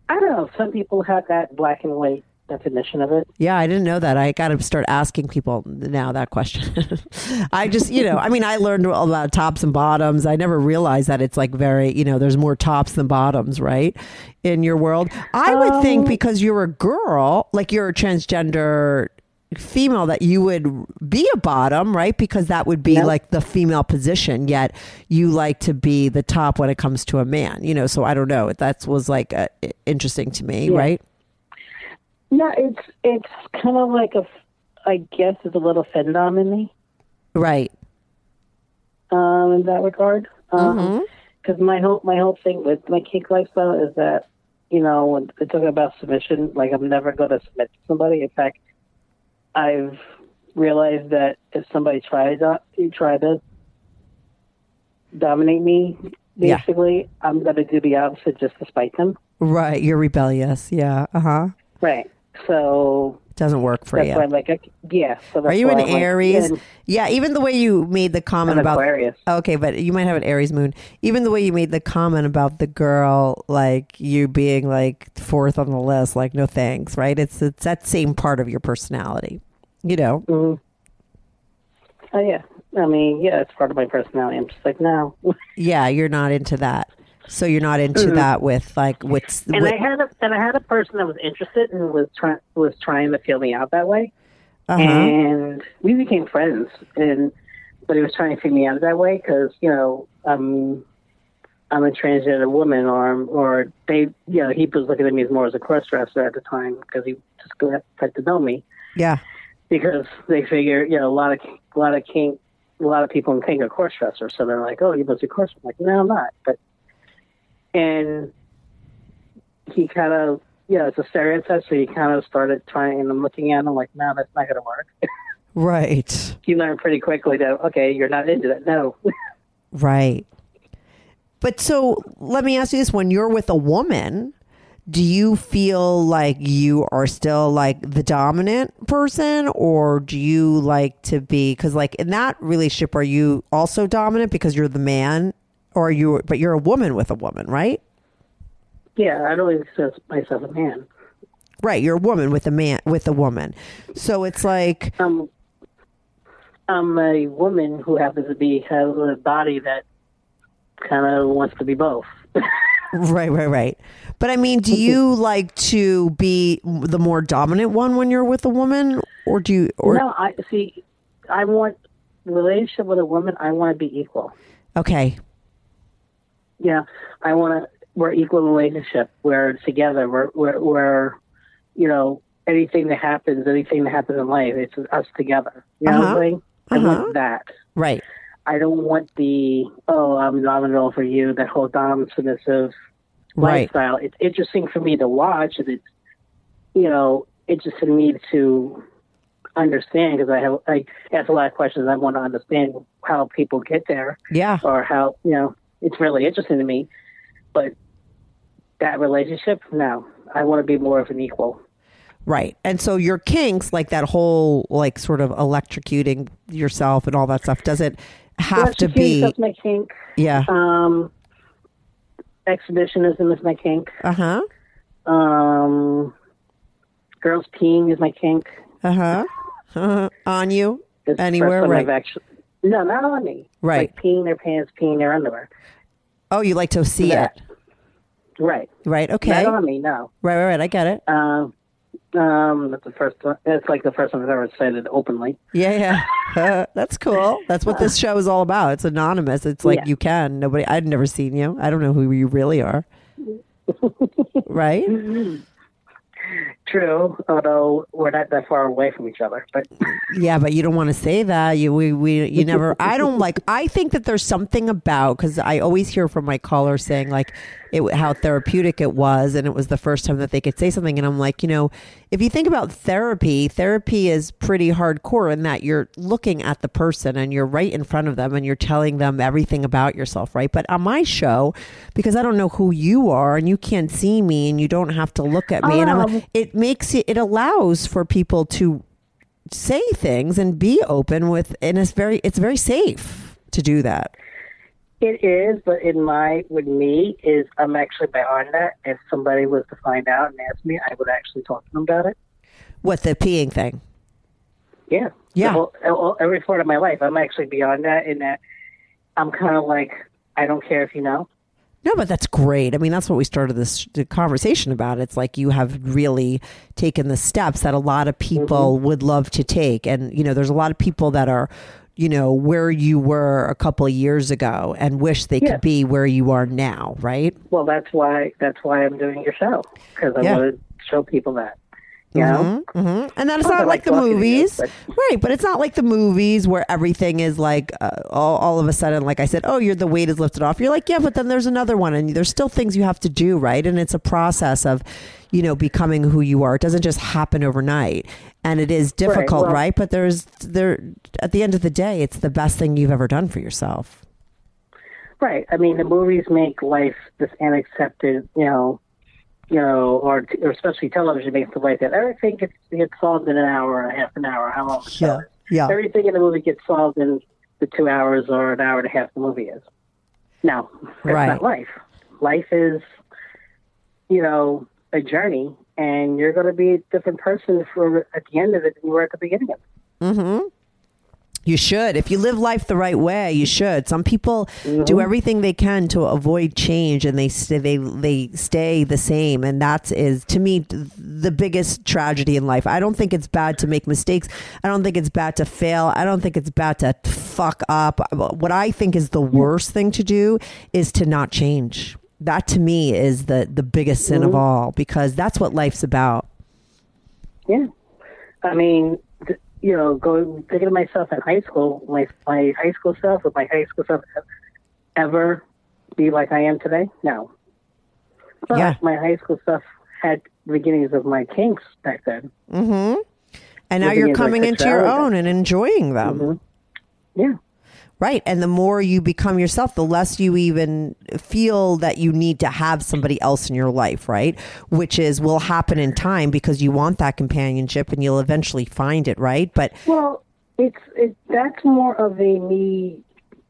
I don't know. Some people have that black and white definition of it. Yeah, I didn't know that. I got to start asking people now that question. I just, you know, I mean, I learned about tops and bottoms. I never realized that it's like very, you know, there's more tops than bottoms, right? In your world. I would think because you're a girl, like you're a transgender female that you would be a bottom, right? Because that would be Yep. like the female position, yet you like to be the top when it comes to a man, you know, so I don't know. That was like uh, interesting to me, Yeah. right? No, it's it's kind of like a, I guess it's a little femdom in me, Right. um, in that regard. Mm-hmm. Because my whole my whole thing with my kink lifestyle is that, you know, when it's talking about submission, like I'm never going to submit to somebody. In fact, I've realized that if somebody tries to try to dominate me, Yeah. basically, I'm going to do the opposite just to spite them. Right. You're rebellious. Yeah. Uh huh. Right. So Doesn't work for that's you. why I'm like, yeah. So Are you an I'm Aries? and yeah, even the way you made the comment about Aquarius. Okay, but you might have an Aries moon. Even the way you made the comment about the girl, like you being like fourth on the list, like no thanks, right? It's it's that same part of your personality, you know. Mhm. Oh yeah. I mean, yeah, it's part of my personality. I'm just like, no. Yeah, you're not into that, so you're not into that with like what's. Mm-hmm. and with, I had a and I had a person that was interested and was trying was trying to feel me out that way, uh-huh. and we became friends. And but he was trying to feel me out that way because you know I'm I'm a transgender woman, or or they you know he was looking at me as more as a cross dresser at the time because he just got got to know me yeah, because they figure you know a lot of a lot of kink a lot of people in kink are cross dressers, so they're like, oh, you must be cross. I'm like, no, I'm not. But and he kind of yeah, it's a stereotype, so he kind of started trying. And I'm looking at him like, no, that's not going to work. right, you learn pretty quickly that okay, you're not into that. No, right. But so let me ask you this: When you're with a woman, do you feel like you are still like the dominant person, or do you like to be? Because like in that relationship, are you also dominant because you're the man, or you? But you're a woman with a woman, right? yeah, I don't even consider myself a man. Right, you're a woman with a man with a woman. So it's like Um, I'm a woman who happens to be has a body that kind of wants to be both. Right, right, right. But I mean, do you like to be the more dominant one when you're with a woman, or do you? Or no, I see. I want relationship with a woman. I want to be equal. okay, Yeah, I want to. We're equal in relationship. We're together. We're we're, we're you know anything that happens, anything that happens in life, it's us together. You know what Uh-huh. I'm saying? I Uh-huh. want that. right, I don't want the oh I'm dominant over you that whole dominant submissive right, lifestyle. It's interesting for me to watch, and it's you know interesting for me to understand because I have I ask a lot of questions. I want to understand how people get there yeah, or how you know it's really interesting to me. But that relationship, no, I want to be more of an equal. right. And so your kinks, like that whole like sort of electrocuting yourself and all that stuff, does it have to be? That's my kink. Yeah. Um, exhibitionism is my kink. Uh huh. Um, girls peeing is my kink. Uh huh. Uh-huh. On you It's anywhere, right? I've actually, no, not on me. Right. Like peeing their pants, peeing their underwear. Oh, you like to see That. it, Right. right? Okay. Not on me. No. Right, right, right. I get it. Um, um, that's the first one. It's like the first time I've ever said it openly. Yeah, yeah. That's cool. That's what this show is all about. It's anonymous. It's like Yeah. you can. Nobody I'd never seen you. I don't know who you really are. right? True, although we're not that far away from each other. But Yeah, but you don't want to say that. You we, we you never I don't like I think that there's something about cuz I always hear from my callers saying like it how therapeutic it was and it was the first time that they could say something and I'm like, you know, if you think about therapy, therapy is pretty hardcore in that you're looking at the person and you're right in front of them and you're telling them everything about yourself, right? But on my show, because I don't know who you are and you can't see me and you don't have to look at me and I'm Um. it makes it it allows for people to say things and be open with and it's very it's very safe to do that it is. But in my with me is I'm actually beyond that. If somebody was to find out and ask me, I would actually talk to them about it. What the peeing thing Yeah. Yeah. Whole- uh, every part of my life, I'm actually beyond that. In that, I'm kind of like I don't care if you know. no but that's great i mean that's what we started this the conversation about it's like you have really taken the steps that a lot of people mm-hmm. would love to take and you know there's a lot of people that are you know where you were a couple of years ago and wish they Yeah. could be where you are now right Well, that's why that's why I'm doing your show because I Yeah. want to show people that You know, hmm And then it's Not that like the to you, movies, but- right? But it's not like the movies where everything is like uh, all, all of a sudden, like I said, oh, you're the weight is lifted off. You're like, yeah, but then there's another one, and there's still things you have to do, right? And it's a process of, you know, becoming who you are. It doesn't just happen overnight, and it is difficult, well- right? But there's there at the end of the day, it's the best thing you've ever done for yourself. right? I mean, the movies make life this unaccepted, you know, you know, or, or especially television makes the life that everything gets gets solved in an hour or a half an hour, how long Yeah, yeah. Everything in the movie gets solved in the two hours or an hour and a half the movie is. No, that's Right. not life. Life is, you know, a journey, and you're going to be a different person at the end of it than you were at the beginning of it. Mm-hmm. You should. If you live life the right way, you should. Some people do mm-hmm. everything they can to avoid change and they stay, they they stay the same and that is to me the biggest tragedy in life. I don't think it's bad to make mistakes. I don't think it's bad to fail. I don't think it's bad to fuck up. What I think is the worst thing to do is to not change. That to me is the the biggest sin of all because that's what life's about. Yeah, I mean, th- you know, going thinking of myself in high school, my my high school self, would my high school self ever be like I am today? No. But Yeah. my high school stuff had beginnings of my kinks back then. Mm-hmm. And now you're coming into your own and enjoying them. Yeah. Right. And the more you become yourself, the less you even feel that you need to have somebody else in your life, right? Which is will happen in time because you want that companionship and you'll eventually find it, right? But Well, it's it, that's more of a me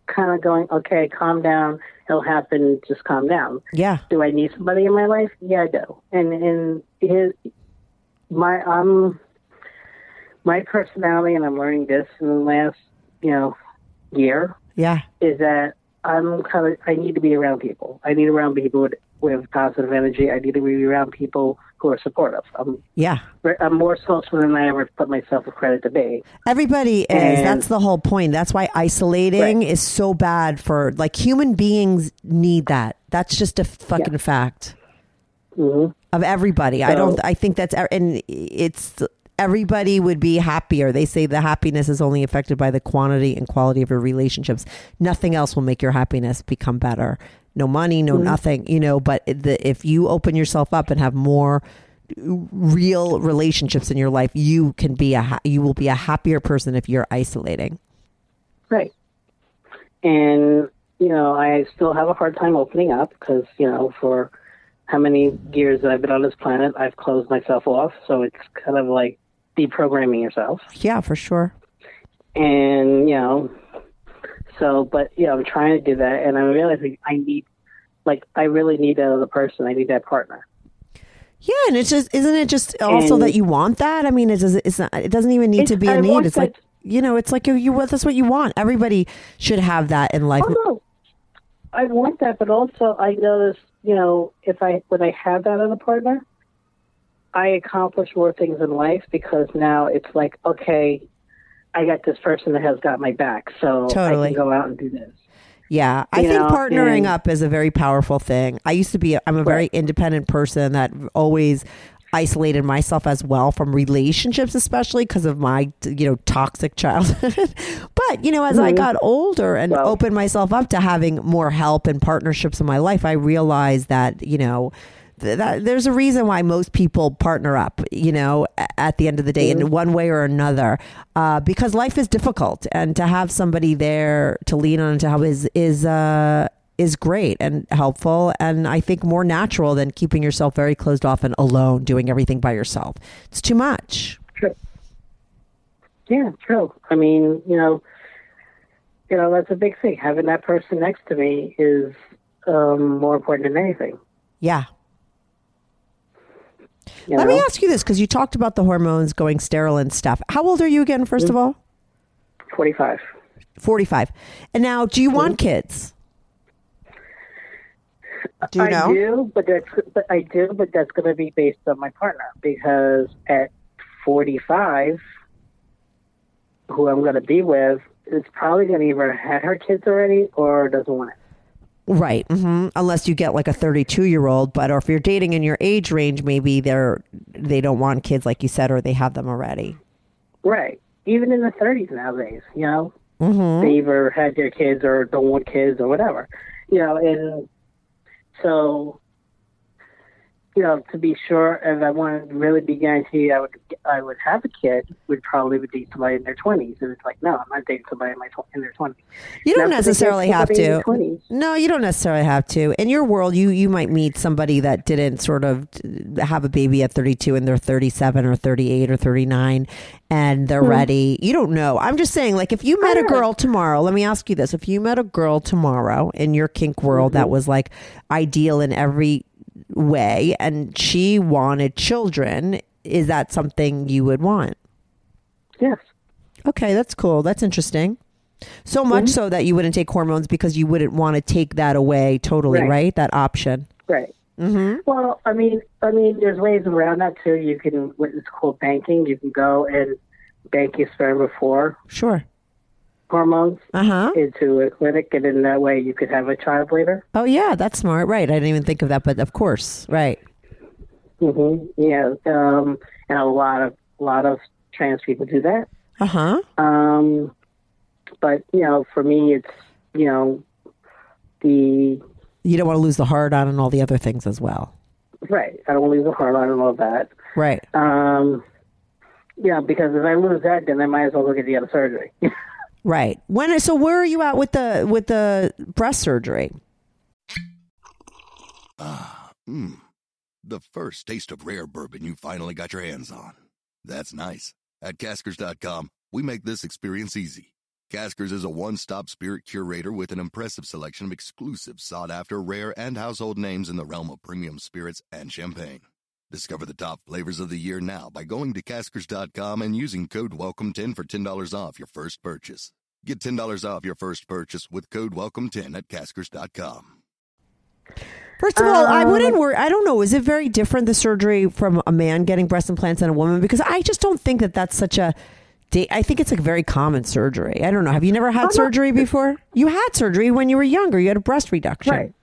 kind of going, okay, calm down. It'll happen. Just calm down. yeah. Do I need somebody in my life? Yeah, I do. And and his my um my personality, and I'm learning this in the last you know year Yeah. is that I'm kind of I need to be around people. I need around people with, with positive energy. I need to be around people who are supportive. I'm Yeah. I'm more social than I ever put myself a credit to be. Everybody is. And- That's the whole point. That's why isolating Right. is so bad for like human beings need that. That's just a fucking fact hmm of everybody. I don't I think that's and it's everybody would be happier. They say the happiness is only affected by the quantity and quality of your relationships. Nothing else will make your happiness become better. No money, no hmm. nothing, you know, but the, if you open yourself up and have more real relationships in your life, you can be a you will be a happier person if you're isolating. Right. And, you know, I still have a hard time opening up because, you know, for how many years that I've been on this planet, I've closed myself off. So it's kind of like deprogramming yourself. Yeah, for sure. And, you know, so, but, you know, I'm trying to do that. And I'm realizing I need, like, I really need that other person. I need that partner. Yeah, and it's just isn't it just also And- that you want that? I mean, it's it's not, it doesn't even need to be a I need. It's like you know, it's like you, you that's what you want. Everybody should have that in life. Oh. I want that, but also I notice, you know, if I, when I have that other partner, I accomplish more things in life because now it's like, okay, I got this person that has got my back, so Totally. I can go out and do this. Yeah, I You think know, partnering and- up is a very powerful thing. I used to be, I'm a very Right. independent person that always isolated myself as well from relationships, especially because of my, you know, toxic childhood. but, you know, as I got older and Mm-hmm. Well- opened myself up to having more help and partnerships in my life, I realized that, you know, that there's a reason why most people partner up, you know, at the end of the day in one way or another, uh, because life is difficult, and to have somebody there to lean on to help is is uh, is great and helpful, and I think more natural than keeping yourself very closed off and alone, doing everything by yourself. It's too much. True. Yeah, true. I mean, you know, you know that's a big thing. Having that person next to me is um, more important than anything. Yeah. Let know? me ask you this because you talked about the hormones going sterile and stuff. How old are you again? First of mm. all, Forty-five. forty-five. And now, do you want mm-hmm. kids? Do you I know? do, but that's but I do, but that's going to be based on my partner because at 45, who I'm going to be with is probably going to either had her kids already or doesn't want it. Right. Mm-hmm. Unless you get like a 32 year old, but or if you're dating in your age range, maybe they're they don't want kids like you said, or they have them already. Right. Even in the 30s nowadays, you know, Mm-hmm. they either had their kids or don't want kids or whatever, you know, and so, you know, to be sure, if I wanted to really be guaranteed I would I would have a kid, would probably would date somebody in their 20s, and it's like, no, I'm not dating somebody in my tw- in their 20s. You don't Now, if they date necessarily have to. No, you don't necessarily have to. In your world, you you might meet somebody that didn't sort of have a baby at 32 and they're 37 or 38 or 39 and they're hmm. ready. You don't know. I'm just saying like if you met a girl tomorrow, let me ask you this. If you met a girl tomorrow in your kink world that mm-hmm. was like ideal in every way and she wanted children, is that something you would want? yes. Okay, that's cool. That's interesting. So much so that you wouldn't take hormones because you wouldn't want to take that away totally, right? Right. That option. Right. Mm-hmm. Well, I mean, I mean, there's ways around that too. You can what is called banking. You can go and bank your sperm before Sure. Hormones Uh huh. into a clinic, and in that way you could have a child later. Oh yeah, that's smart. Right. I didn't even think of that, but of course, right. hmm Yeah, um, and a lot of a lot of trans people do that. Uh huh. Um, but you know, for me, it's you know the You don't want to lose the heart on and all the other things as well. right. I don't want to lose the heart on and all that. Right. Um, yeah, because if I lose that, then I might as well go get the other surgery. Right. When so where are you at with the with the breast surgery? Mmm. The first taste of rare bourbon you finally got your hands on. That's nice. At Caskers.com, we make this experience easy. Caskers is a one stop spirit curator with an impressive selection of exclusive, sought after, rare, and household names in the realm of premium spirits and champagne. Discover the top flavors of the year now by going to Caskers.com and using code WELCOME10 for $10 off your first purchase. Get $10 off your first purchase with code WELCOME10 at Caskers.com. First of all, I um, wouldn't worry. I don't know. Is it very different the surgery from a man getting breast implants and a woman? Because I just don't think that that's such a. da- I think it's a very common surgery. I don't know. Have you never had surgery before? You had surgery when you were younger. You had a breast reduction. Right.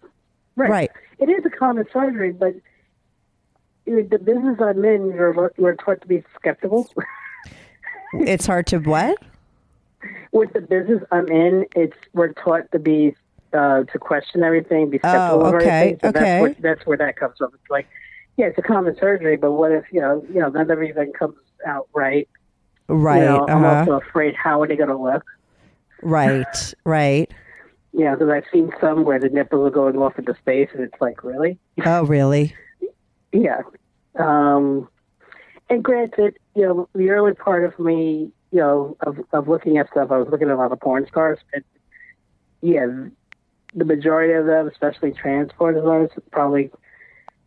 Right. Right. It is a common surgery, but the business I'm in, you're, you're taught to be skeptical. It's hard to what? With the business I'm in, it's we're taught to be uh, to question everything, be skeptical Oh, of everything. So okay. That's where, that's where that comes from. It's like, yeah, it's a common surgery, but what if you know, you know, not everything comes out right? Right. You know, I'm uh-huh. also afraid how are they going to look? Right. Right. Yeah, because I've seen some where the nipples are going off into space, and it's like, really? Oh, really? Yeah. Um, and granted, you know, the early part of me, you know, of, of looking at stuff, I was looking at a lot of porn stars. And yeah, the majority of them, especially trans porn stars, probably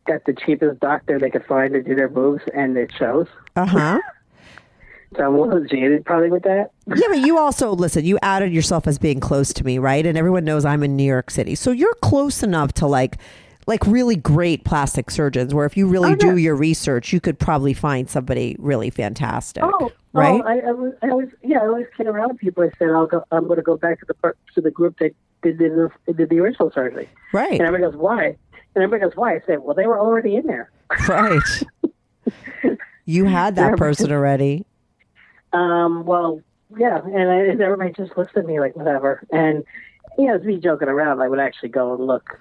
got the cheapest doctor they could find to do their boobs, and it shows. Uh huh. So I'm a little jaded probably with that. yeah, but you also listen. You outed yourself as being close to me, right? And everyone knows I'm in New York City, so you're close enough to like, like really great plastic surgeons. Where if you really Oh, do your research, you could probably find somebody really fantastic. Oh, right? Oh, I, I, was, I always, yeah, I always kid around people. I said, I'll go, I'm going to go back to the part, to the group that did the, did the original surgery. right. And everybody goes, why? And everybody goes, why? I said, well, they were already in there. Right. you had that person already. Um, well, yeah, and, I, and everybody just looks at me like whatever. And you know, it's me joking around. I would actually go and look,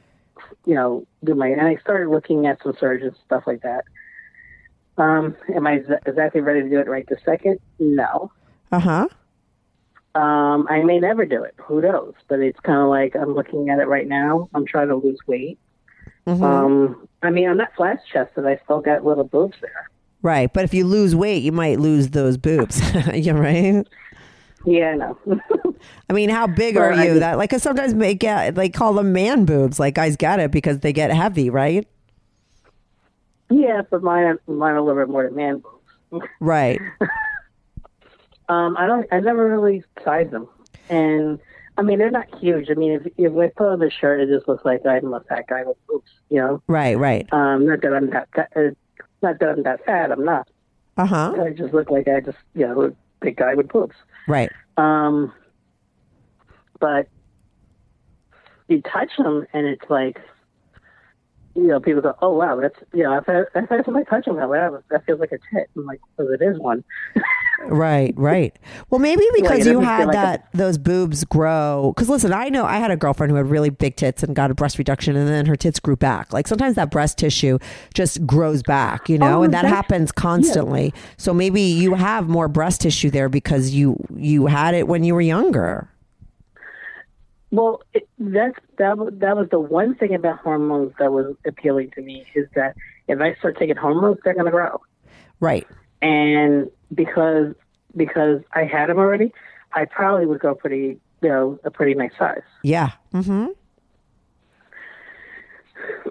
you know, do my. And I started looking at some surgeons stuff like that. Um, am I exactly ready to do it right this second? No. Uh huh. Um, I may never do it. Who knows? But it's kind of like I'm looking at it right now. I'm trying to lose weight. Mm-hmm. Um, I mean, I'm not flat chested. I still got little boobs there. Right, but if you lose weight, you might lose those boobs. yeah, right. Yeah, I know. I mean, how big are you? that like 'cause sometimes they get they call them man boobs. Like guys get it because they get heavy, right? yeah, but mine, mine are a little bit more than man boobs. Right. Um, I don't. I never really sized them, and I mean they're not huge. I mean, if if I put on the shirt, it just looks like I'm a fat guy with boobs. You know, Right. Right. um, not that I'm that. that uh, not that I'm that fat. I'm not. Uh huh. I just look like I just you know a big guy with boobs. Right. Um, but you touch them, and it's like, you know, people go, "Oh wow, that's you know, I've had I've had somebody touch them that way. That feels like a tit." I'm like, "Because it is one." Right, right. Well, maybe because you had like that those boobs grow. Because listen, I know I had a girlfriend who had really big tits and got a breast reduction, and then her tits grew back. Like sometimes that breast tissue just grows back, you know, Oh, and that happens constantly. So maybe you have more breast tissue there because you you had it when you were younger. Well, it, that's that. was- That was the one thing about hormones that was appealing to me is that if I start taking hormones, they're going to grow. Right. And because because I had them already, I probably would go pretty, you know, a pretty nice size. Yeah. Mm-hmm.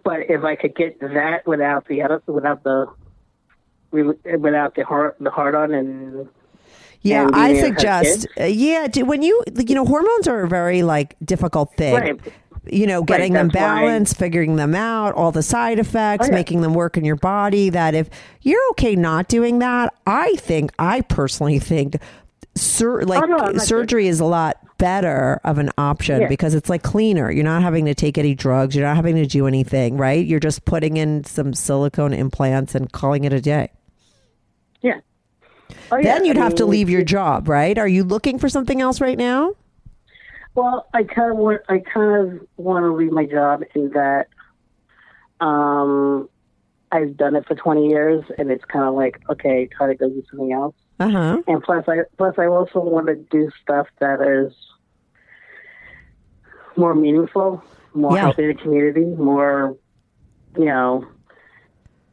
But if I could get that without the without the without the heart the hard on and Yeah, I being able to have suggest. uh, yeah, do- when you you know hormones are a very like difficult thing. Right. You know, getting them that's why- balanced, figuring them out, all the side effects, Oh, yeah. making them work in your body. That if you're okay not doing that, I think I personally think. Sur- like Oh, no, surgery is a lot better of an option Yeah. because it's like cleaner. You're not having to take any drugs. You're not having to do anything, right? You're just putting in some silicone implants and calling it a day. yeah. Oh, yeah. Then you'd I have to leave your job, right? Are you looking for something else right now? Well, I kind of want I kind of want to leave my job in that um, I've done it for 20 years, and it's kind of like okay, try to go do something else. Uh huh. And plus, I plus I also want to do stuff that is more meaningful, more Yeah. helping the community, more you know.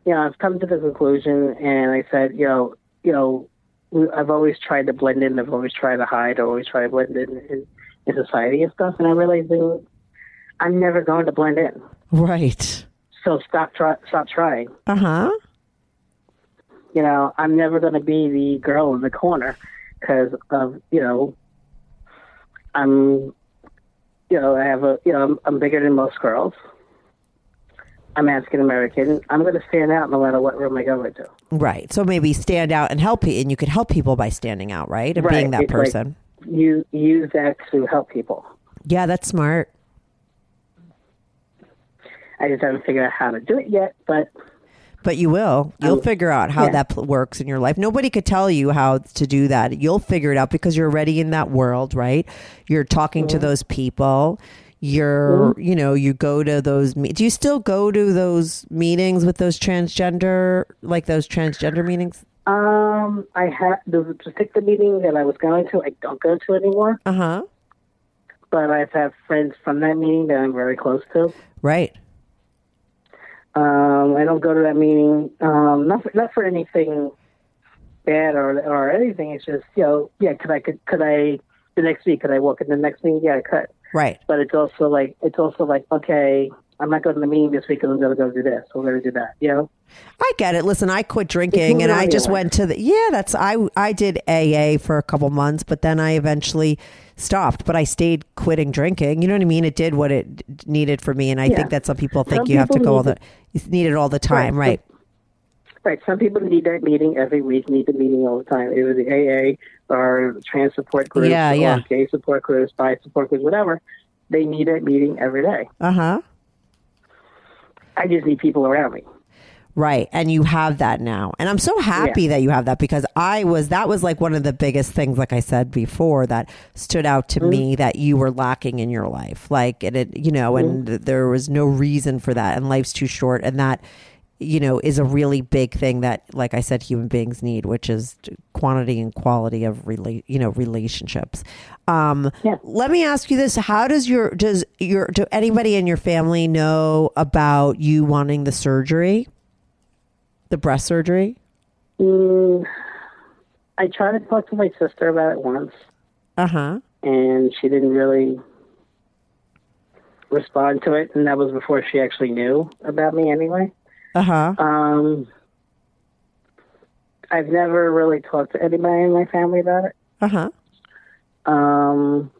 You know, I've come to the conclusion, and I said, you know, you know, I've always tried to blend in. I've always tried to hide. I've always tried to blend in in, in society and stuff. And I realized that I'm never going to blend in. Right. So stop try, stop trying. Uh huh. You know, I'm never going to be the girl in the corner because of you know, I'm, you know, I have a, you know, I'm, I'm bigger than most girls. I'm African American. I'm going to stand out no matter what room I go into. Right. So maybe stand out and help and you could help people by standing out, right? And being that It's like person. you use that to help people. yeah, that's smart. I just haven't figured out how to do it yet, but But you will. You'll Um, figure out how yeah. that pl- works in your life. Nobody could tell you how to do that. You'll figure it out because you're already in that world, right? You're talking to those people. You're, you know, you go to those. Me- do you still go to those meetings with those transgender, like those transgender meetings? Um, I had the particular meeting that I was going to. I don't go to anymore, Uh huh. but I've had friends from that meeting that I'm very close to. Right. Um, I don't go to that meeting, um, not for, not for anything bad or or anything. It's just you know, yeah. Could I could could I the next week? Could I walk in the next meeting? Yeah, I could. Right. But it's also like it's also like okay, I'm not going to the meeting this week because I'm going to go do this. We're going to do that. You know. I get it. Listen, I quit drinking and I just went to the yeah, that's I I did AA for a couple months, but then I eventually stopped, but I stayed quitting drinking. You know what I mean? It did what it needed for me and I Yeah. think that some people think Some you have to go all the you need it all the time, Right. right? Right. Some people need that meeting every week, need the meeting all the time. Either the AA or trans support groups Yeah, or yeah. gay support groups, bi support groups, whatever. They need that meeting every day. Uh-huh. I just need people around me. Right. And you have that now. And I'm so happy that you have that because I was, that was like one of the biggest things, like I said before, that stood out to me that you were lacking in your life. Like, and it, you know, and there was no reason for that. And life's too short. And that, you know, is a really big thing that, like I said, human beings need, which is quantity and quality of, rela- you know, relationships. Um, Yeah. Let me ask you this: How does your does your do anybody in your family know about you wanting the surgery, the breast surgery? Mm, I tried to talk to my sister about it once, Uh huh. and she didn't really respond to it. And that was before she actually knew about me anyway. Uh huh. Um, I've never really talked to anybody in my family about it. Uh huh. um,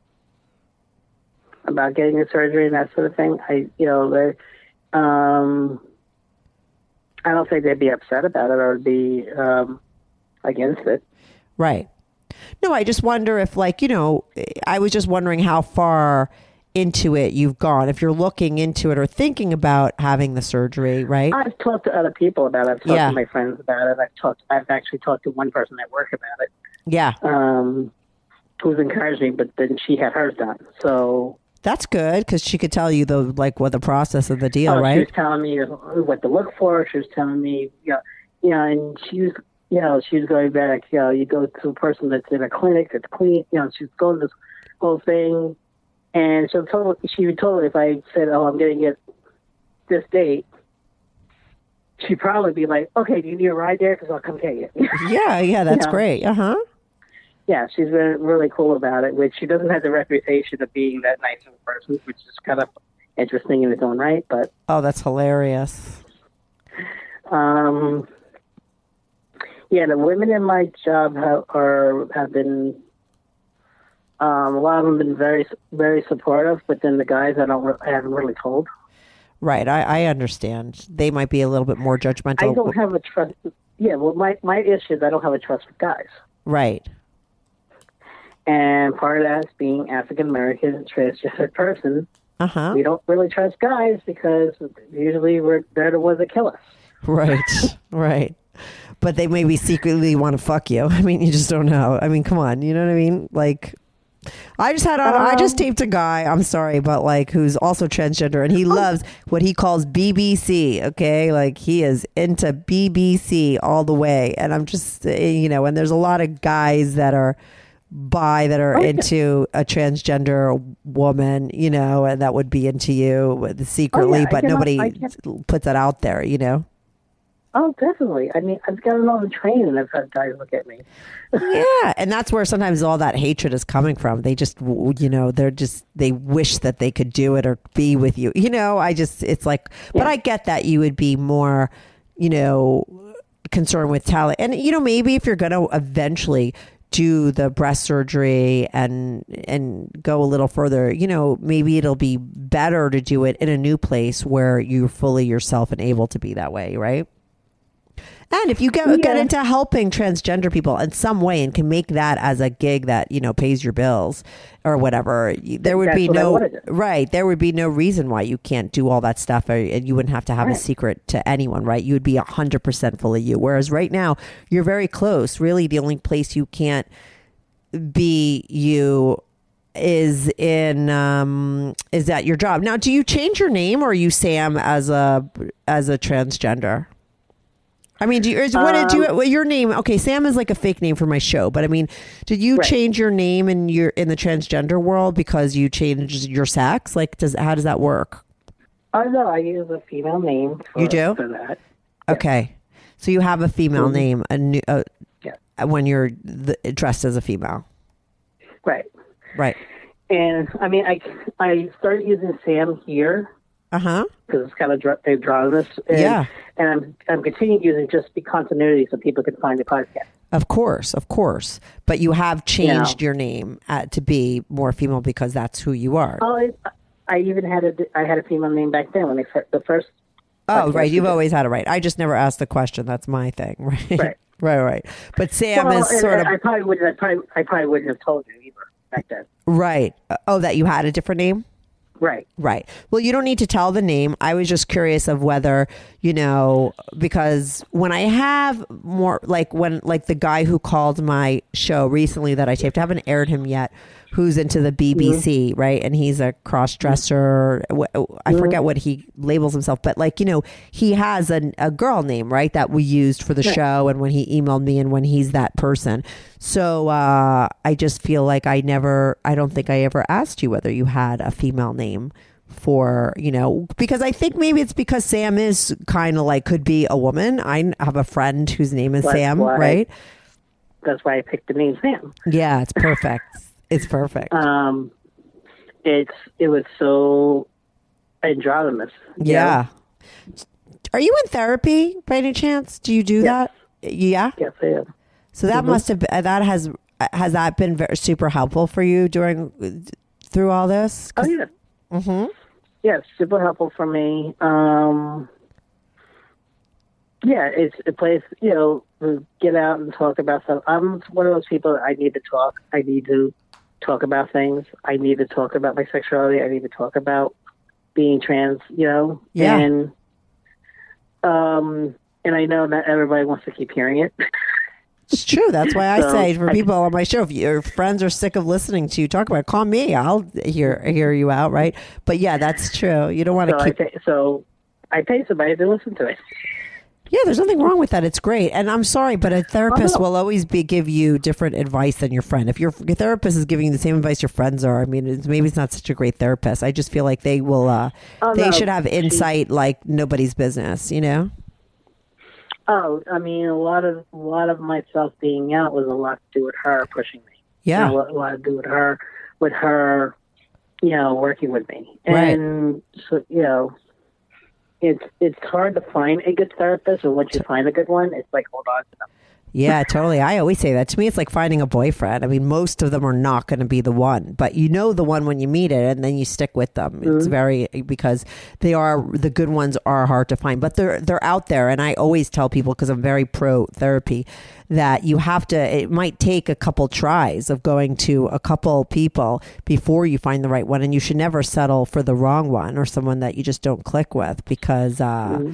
about getting the surgery and that sort of thing. I, you know, they, um, I don't think they'd be upset about it or be um, against it. Right. No, I just wonder if, like, you know, I was just wondering how far into it you've gone, if you're looking into it or thinking about having the surgery, right? I've talked to other people about it. I've talked Yeah. to my friends about it. I've talked. I've actually talked to one person at work about it, yeah. um, who's encouraged me. But then she had hers done. So That's good because she could tell you the like what the process of the deal, oh, she was telling me what to look for. She was telling me, you know, you know, and she was, you know, she was going back. You know, you go to a person that's in a clinic that's clean. You know, she's going this whole thing, and so told she would told if I said, "Oh, I'm going to get this date," she'd probably be like, "Okay, do you need a ride there? Because I'll come get you." Yeah, yeah, that's Yeah. great. Uh huh. yeah, she's been really cool about it. Which she doesn't have the reputation of being that nice of a person, which is kind of interesting in its own right. But Oh, that's hilarious. um, yeah, the women in my job have, are have been. Um, a lot of them have been very, very supportive, but then the guys I don't, I haven't really told. Right, I, I understand. They might be a little bit more judgmental. I don't have a trust. Yeah, well, my my issue is I don't have a trust with guys, right. and part of that is being African American and transgender person. Uh huh. We don't really trust guys because usually we're they're the ones that kill us. Right. right. But they maybe secretly want to fuck you. I mean, you just don't know. I mean, come on. You know what I mean? Like, I just had on, I just taped a guy, I'm sorry, but like, who's also transgender and he loves what he calls BBC. Okay. Like, he is into BBC all the way. And I'm just, eh, you know, and there's a lot of guys that are bi that are into a transgender woman, you know, and that would be into you secretly, Oh, I but can- nobody puts that out there, you know? Oh, definitely. I mean, I've gotten on the train and I've had guys look at me. yeah, and that's where sometimes all that hatred is coming from. They just, you know, they're just they wish that they could do it or be with you. You know, I just it's like, but I get that you would be more, you know, concerned with talent, and you know, maybe if you're going to eventually do the breast surgery and and go a little further you know maybe it'll be better to do it in a new place where you're fully yourself and able to be that way right and if you get get into helping transgender people in some way and can make that as a gig that you know pays your bills or whatever, there would That's be no right. There would be no reason why you can't do all that stuff, or, and you wouldn't have to have a secret to anyone. Right? You would be hundred percent fully you. Whereas right now, you're very close. Really, the only place you can't be you is in um is at your job now do you change your name or are you sam as a as a transgender I mean, do you, is, what did you, Um, your name? Okay, Sam is like a fake name for my show, but I mean, did you Right. change your name in your in the transgender world because you changed your sex? Like, does how does that work? Oh no, I use a female name. For, You do? for that. Okay, so you have a female Mhm. name, a new, uh, Yeah. when you're the, dressed as a female, Right. right? And I mean, I I started using Sam here Uh huh. because it's kind of dr- they've drawn this. And, Yeah. And I'm I'm continuing using just the continuity so people can find the podcast. Of course, of course, but you have changed Yeah. your name uh, to be more female because that's who you are. Oh, I, I even had a I had a female name back then when I fir- the first. Oh, right. You've always had it right. I just never asked the question. That's my thing, right? Right. right, right. But Sam Well, is sort of I, I probably wouldn't. I probably I probably wouldn't have told you either back then. right. Oh, that you had a different name. Right. Right. Well, you don't need to tell the name. I was just curious of whether, you know, because when I have more like when like the guy who called my show recently that I taped, I haven't aired him yet, who's into the BBC, right? And he's a cross dresser. I forget what he labels himself, but like, you know, he has a, a girl name, right? That we used for the show and when he emailed me and when he's that person. So uh, I just feel like I never, I don't think I ever asked you whether you had a female name for, you know, because I think maybe it's because Sam is kind of like could be a woman. I have a friend whose name is That's Sam, why- right? That's why I picked the name Sam. Yeah, it's perfect. It's perfect. Um, it's it was so androgynous. you yeah. Are you in therapy by any chance? Do you do that? Yeah. Yes, I am. So that Mhm. must have been, that has has that been very, super helpful for you during through all this? Oh yeah. Mm-hmm. Yeah, super helpful for me. Um, yeah, it's a place, you know, to get out and talk about stuff. I'm one of those people that I need to talk. I need to talk about things. I need to talk about my sexuality. I need to talk about being trans. You know, Yeah. and um, and I know not everybody wants to keep hearing it. It's true. That's why I So, say for people on my show, if your friends are sick of listening to you talk about it, call me. I'll hear hear you out, right? But yeah, that's true. You don't want so to I keep. pay, so I pay somebody to listen to it. Yeah, there's nothing wrong with that. It's great. And I'm sorry, but a therapist will always be give you different advice than your friend. If your, your therapist is giving you the same advice your friends are, I mean, it's, maybe it's not such a great therapist. I just feel like they will. Uh, Oh, they no. should have insight like nobody's business. You know. Oh, I mean, a lot of a lot of myself being out was a lot to do with her pushing me. Yeah. You know, a lot to do with her, with her, you know, working with me, Right. and so you know, it's it's hard to find a good therapist, and once you find a good one, it's like hold on to them. Yeah, totally. I always say that. To me, it's like finding a boyfriend. I mean, most of them are not going to be the one, but you know the one when you meet it, and then you stick with them. It's very because they are the good ones are hard to find, but they're they're out there. And I always tell people because I'm very pro therapy that you have to. It might take a couple tries of going to a couple people before you find the right one, and you should never settle for the wrong one or someone that you just don't click with because. Uh,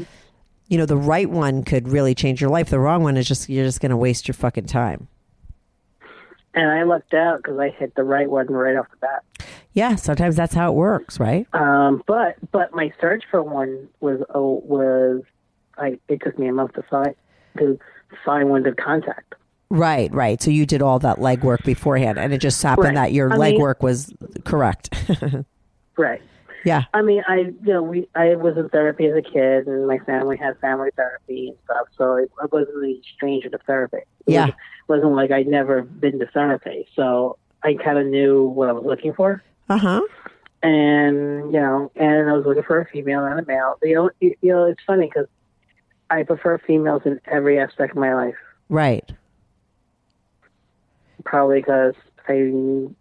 you know, the right one could really change your life. The wrong one is just you're just going to waste your fucking time. And I lucked out because I hit the right one right off the bat. Yeah, sometimes that's how it works, right? Um, but but my search for one was oh, was I it took me a month to find to find one to contact. Right, right. So you did all that legwork beforehand, and it just happened Right. that your legwork was correct. Right. Yeah, I mean, I you know we I was in therapy as a kid, and my family had family therapy and stuff, so I, I wasn't a stranger to therapy. It Yeah. wasn't, wasn't like I'd never been to therapy, so I kind of knew what I was looking for, uh huh. and you know, and I was looking for a female and a male. You know, you, you know, it's funny because I prefer females in every aspect of my life. Right. Probably because I'm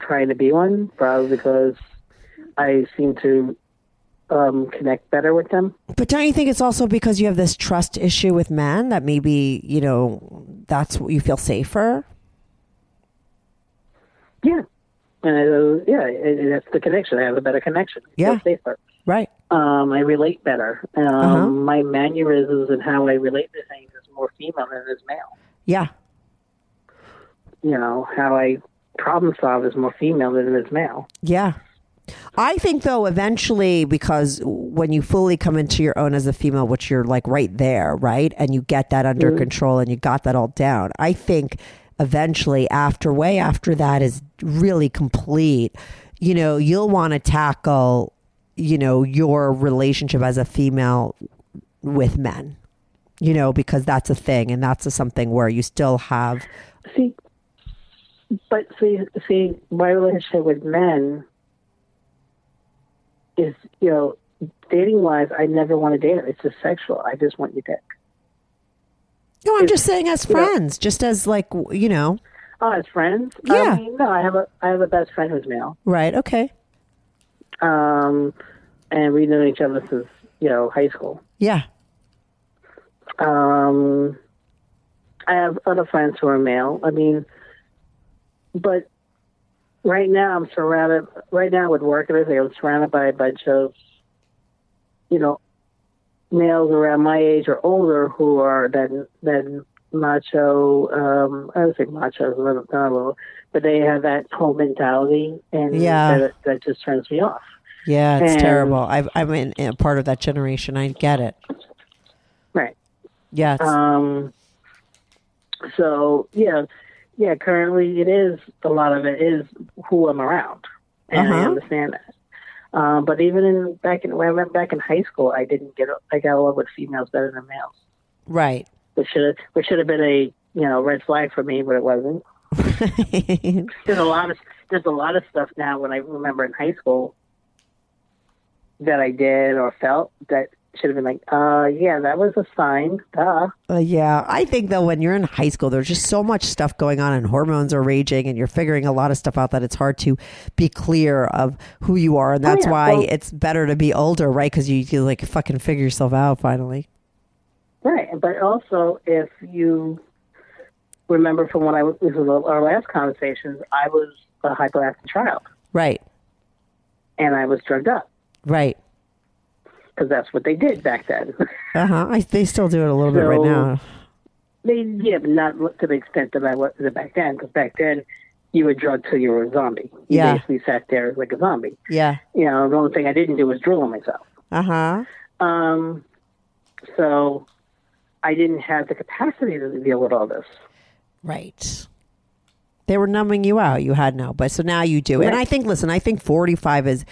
trying to be one. Probably because I seem to um, connect better with them. But don't you think it's also because you have this trust issue with men that maybe you know that's what you feel safer? Yeah. And uh, yeah, it, that's the connection. I have a better connection. I feel Yeah. safer. Right. Um, I relate better. Um, Uh-huh. My mannerisms and how I relate to things is more female than it is male. Yeah. You know, how I problem solve is more female than it is male. Yeah. I think though eventually because when you fully come into your own as a female which you're like right there, right? And you get that under mm-hmm. control and you got that all down. I think eventually after way after that is really complete, you know, you'll want to tackle, you know, your relationship as a female with men. You know, because that's a thing and that's a something where you still have See, but see, see, my relationship with men is, you know, dating wise, I never want to date her. It's just sexual. I just want your dick. No, I'm just saying as you know- friends, just as like, you know, Oh, as friends? Yeah. I mean, no, I have a I have a best friend who's male. right, okay. Um, and we've known each other since you know high school. Yeah. Um, I have other friends who are male. I mean, but right now I'm surrounded. Right now with work and everything, I'm surrounded by a bunch of, you know, males around my age or older who are then then macho. Um, I don't think macho is a little, not a little, but they have that whole mentality, and Yeah. that, that just turns me off. Yeah, it's And- terrible. I've, I'm in, in a part of that generation. I get it. Right. It's, Um, so yeah, yeah. Currently, it is a lot of it is who I'm around, and I Uh-huh. understand that. Um, but even in back in when I went back in high school, I didn't get I got along with females better than males, right. which should have which should have been a you know red flag for me, but it wasn't. There's a lot of there's a lot of stuff now when I remember in high school that I did or felt that should have been like, uh, yeah, that was a sign, duh. Uh, yeah, I think though when you're in high school, there's just so much stuff going on, and hormones are raging, and you're figuring a lot of stuff out that it's hard to be clear of who you are, and Oh, that's yeah. why Well- it's better to be older, right? Because you, you like fucking figure yourself out finally. Right, but also if you remember from when I was, this was our last conversations, I was a hyperactive child Right. and I was drugged up Right. Because that's what they did back then. Uh huh. They still do it a little bit right So- now. they, yeah, but not to the extent that I was back then because back then you were drugged till you were a zombie. You Yeah. basically sat there like a zombie. Yeah. You know, the only thing I didn't do was drool on myself. Uh huh. Um, so I didn't have the capacity to deal with all this. Right. They were numbing you out. You had no, but so now you do. It. And I think, listen, I think 45 is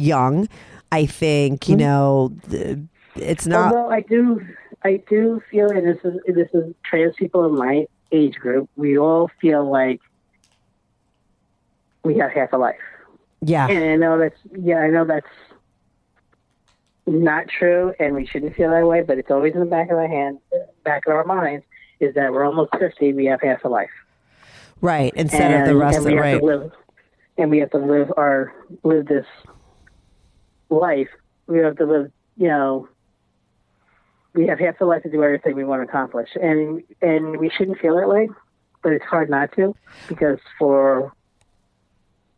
young. I think, Mm-hmm. you know, it's not. Although I do, I do feel, and this is this is trans people in my age group. We all feel like we have half a life, yeah. and I know that's yeah, I know that's not true, and we shouldn't feel that way. But it's always in the back of our hand, back of our minds, is that we're almost fifty. We have half a life. Right. Instead and, of the rest of it. Right. to live, and we have to live our live this life. We have to live, you know. We have half the life to do everything we want to accomplish, and and we shouldn't feel that way, but it's hard not to because for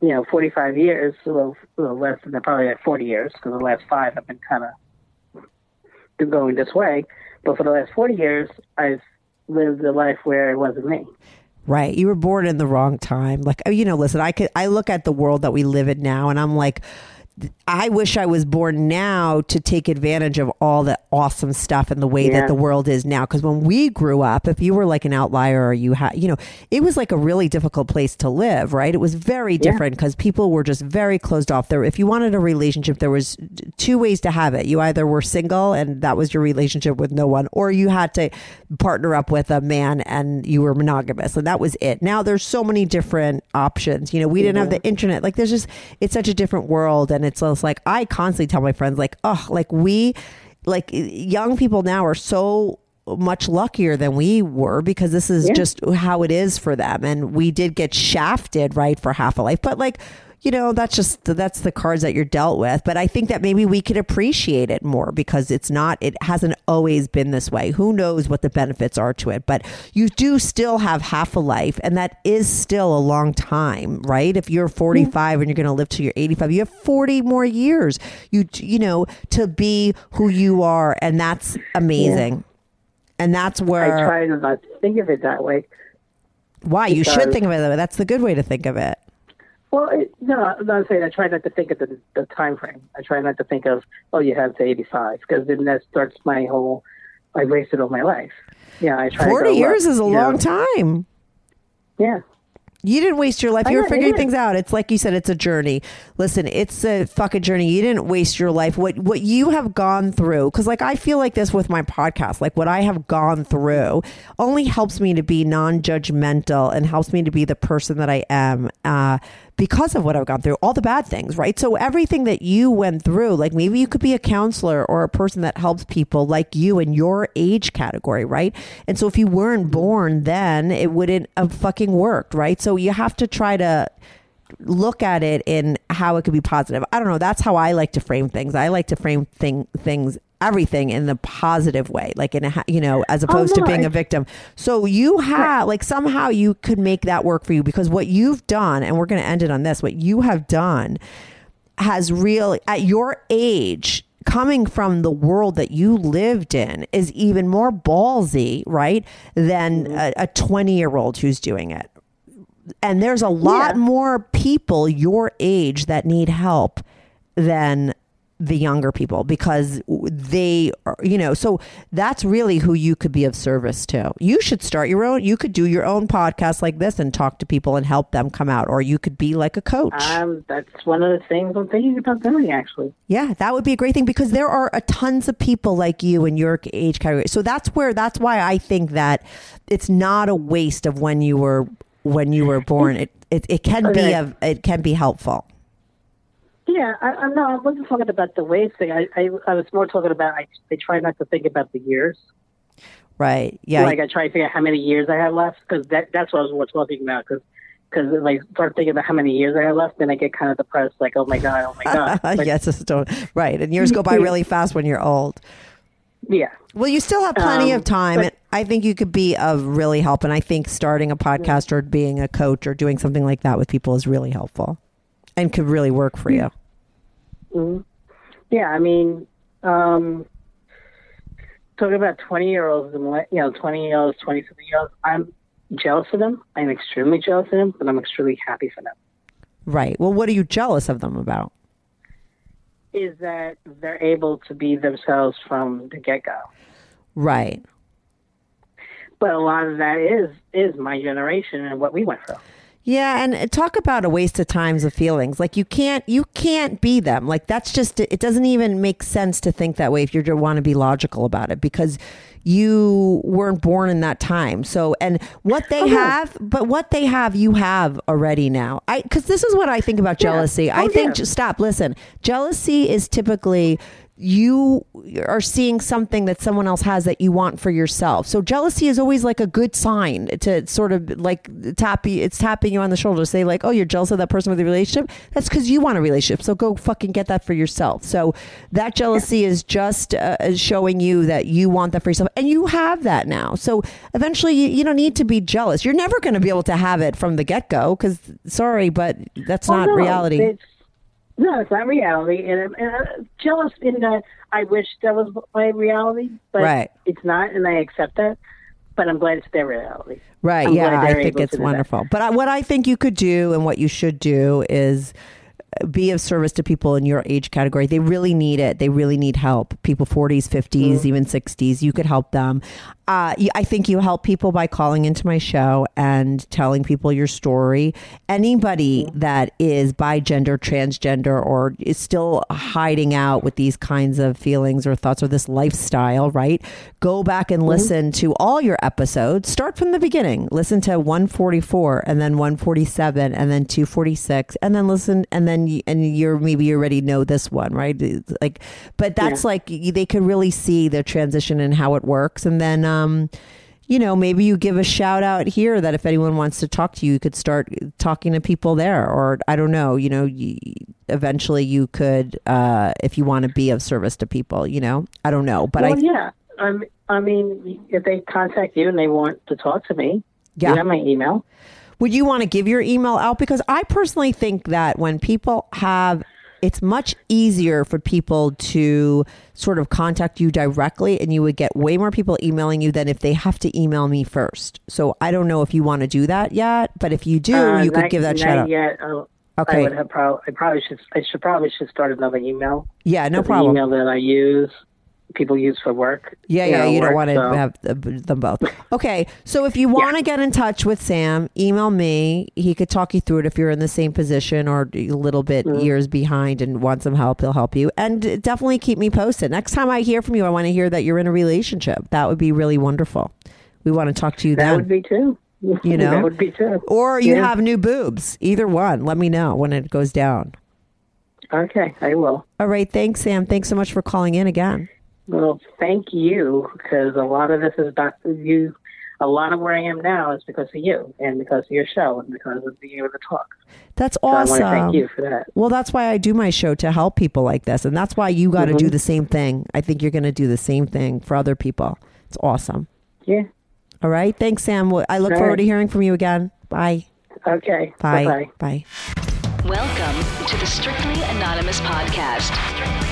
you know forty five years, a little, a little less than probably like forty years, because the last five have been kind of going this way. But for the last forty years, I've lived a life where it wasn't me. Right. You were born in the wrong time. Like, you know, listen, I could, I look at the world that we live in now and I'm like, I wish I was born now to take advantage of all the awesome stuff and the way Yeah. that the world is now. Because when we grew up, if you were like an outlier or you had, you know, it was like a really difficult place to live, right? It was very different because people were just very closed off. There, if you wanted a relationship, there was two ways to have it. You either were single and that was your relationship with no one, or you had to partner up with a man and you were monogamous, and that was it. Now there's so many different options. You know, we didn't have the internet. Like, there's just it's such a different world, and it's just like I constantly tell my friends, like, oh, like we, like young people now are so much luckier than we were because this is just how it is for them. And we did get shafted right for half a life. But like you know that's just that's the cards that you're dealt with. But i think that maybe we could appreciate it more because it's not it hasn't always been this way. Who knows what the benefits are to it? But you do still have half a life and that is still a long time right? If you're mm-hmm. 45 and you're going to live till you're 85 you have 40 more years you you know to be who you are and that's amazing. And that's where I try to not think of it that way. why? You should think of it that way. That's the good way to think of it. Well, it, no, I'm not saying I try not to think of the, the time frame. I try not to think of, oh, you have to 85, because then that starts my whole, I wasted all my life. Yeah, I try 40 go, years look, is a long know, time. Yeah. You didn't waste your life. You were figuring things out. It's like you said, it's a journey. Listen, it's a fucking journey. You didn't waste your life. What what you have gone through, because like I feel like this with my podcast, like what I have gone through only helps me to be non-judgmental and helps me to be the person that I am uh, because of what I've gone through, all the bad things, right? So everything that you went through, like maybe you could be a counselor or a person that helps people like you in your age category, right? And so if you weren't mm-hmm. born then, it wouldn't have fucking worked, right? So you have to try to look at it in how it could be positive. I don't know. That's how I like to frame things. I like to frame thing things everything in the positive way, like in a you know, as oh, opposed to no, being a victim. So you have like somehow you could make that work for you because what you've done, and we're going to end it on this. What you have done has really at your age coming from the world that you lived in is even more ballsy right than mm-hmm. a 20 year old who's doing it and there's a lot Yeah. more people your age that need help than the younger people because they are, you know so that's really who you could be of service to you should start your own you could do your own podcast like this and talk to people and help them come out or you could be like a coach Um, that's one of the things I'm thinking about doing, actually. yeah, that would be a great thing because there are a tons of people like you in your age category. So that's where that's why I think that it's not a waste of when you were when you were born. It it, it can be a, it can be helpful. Yeah, I, I no, I wasn't talking about the waste thing. I, I, I was more talking about I, I try not to think about the years. Right. Yeah. Like I try to figure out how many years I have left because that that's what I was more talking about. Because because like start thinking about how many years I have left, then I get kind of depressed. Like oh my god, oh my god. Like, yes, it's don't, right. And years go by really fast when you're old. Yeah. Well, you still have plenty Um, of time. but- and I think you could be of really help. And I think starting a podcast or being a coach or doing something like that with people is really helpful and could really work for you. Mhm. Yeah, I mean, um, talking about 20 year olds and you know, 20 year olds, 20 something year olds, I'm jealous of them. I'm extremely jealous of them, but I'm extremely happy for them. Right. Well, what are you jealous of them about? Is that they're able to be themselves from the get go. Right. But a lot of that is is my generation and what we went through. Yeah, and talk about a waste of times of feelings. Like you can't you can't be them. Like that's just it doesn't even make sense to think that way if you want to be logical about it because you weren't born in that time. So and what they oh, have, but what they have you have already now. I cuz this is what I think about jealousy. I Oh, think yeah. stop, listen. Jealousy is typically you are seeing something that someone else has that you want for yourself. So jealousy is always like a good sign to sort of like tap you, it's tapping you on the shoulder, to say like, oh, you're jealous of that person with the relationship. That's because you want a relationship. So go fucking get that for yourself. So that jealousy is just uh, showing you that you want that for yourself, and you have that now. So eventually, you, you don't need to be jealous. You're never going to be able to have it from the get go because sorry, but that's Oh, not no, reality. It's, no, it's not reality, and I'm, and I'm jealous in that I wish that was my reality, but Right. it's not, and I accept that. But I'm glad it's their reality. Right. I'm yeah. I think it's wonderful. But I, what I think you could do and what you should do is be of service to people in your age category. They really need it. They really need help. People 40s, 50s, Mm-hmm. even 60s. You could help them. Uh, I think you help people by calling into my show and telling people your story. Anybody Mm-hmm. that is bi gender, transgender, or is still hiding out with these kinds of feelings or thoughts or this lifestyle, right? Go back and listen to all your episodes. Start from the beginning. Listen to 144 and then 147 and then 246 and then listen and then you, and you're maybe you already know this one, right? Like, but that's Yeah. like they could really see the transition and how it works, and then. um you know, maybe you give a shout out here that if anyone wants to talk to you, you could start talking to people there, or I don't know, you know, y eventually you could, uh, if you want to be of service to people, you know, I don't know, but well, I, yeah. Um, I mean, if they contact you and they want to talk to me, Yeah. you have my email. Would you want to give your email out? Because I personally think that when people have, it's much easier for people to sort of contact you directly, and you would get way more people emailing you than if they have to email me first. So I don't know if you want to do that yet, but if you do, Uh, you could not- give that shout out. Yet. Uh, Okay. I would have prob- I probably should. I should probably should start another email. Yeah, no problem. Email that I use, people use for work. Yeah, you yeah, know, you don't want to so- have them both. Okay, so if you want to get in touch with Sam, email me. He could talk you through it if you're in the same position or a little bit Mm-hmm. years behind and want some help. He'll help you, and definitely keep me posted. Next time I hear from you, I want to hear that you're in a relationship. That would be really wonderful. We want to talk to you then. That then. would be too. You know? that would be too. or you Yeah. have new boobs. Either one. Let me know when it goes down. Okay, I will. All right. Thanks, Sam. Thanks so much for calling in again. Well, thank you because a lot of this is about you. A lot of where I am now is because of you and because of your show and because of being able to talk. That's So I awesome. want thank you for that. Well, that's why I do my show to help people like this. And that's why you got to Mm-hmm. do the same thing. I think you're going to do the same thing for other people. It's awesome. Yeah. All right. Thanks, Sam. I look All forward right. to hearing from you again. Bye. Okay. Bye. Bye. Bye. Welcome to the Strictly Anonymous Podcast.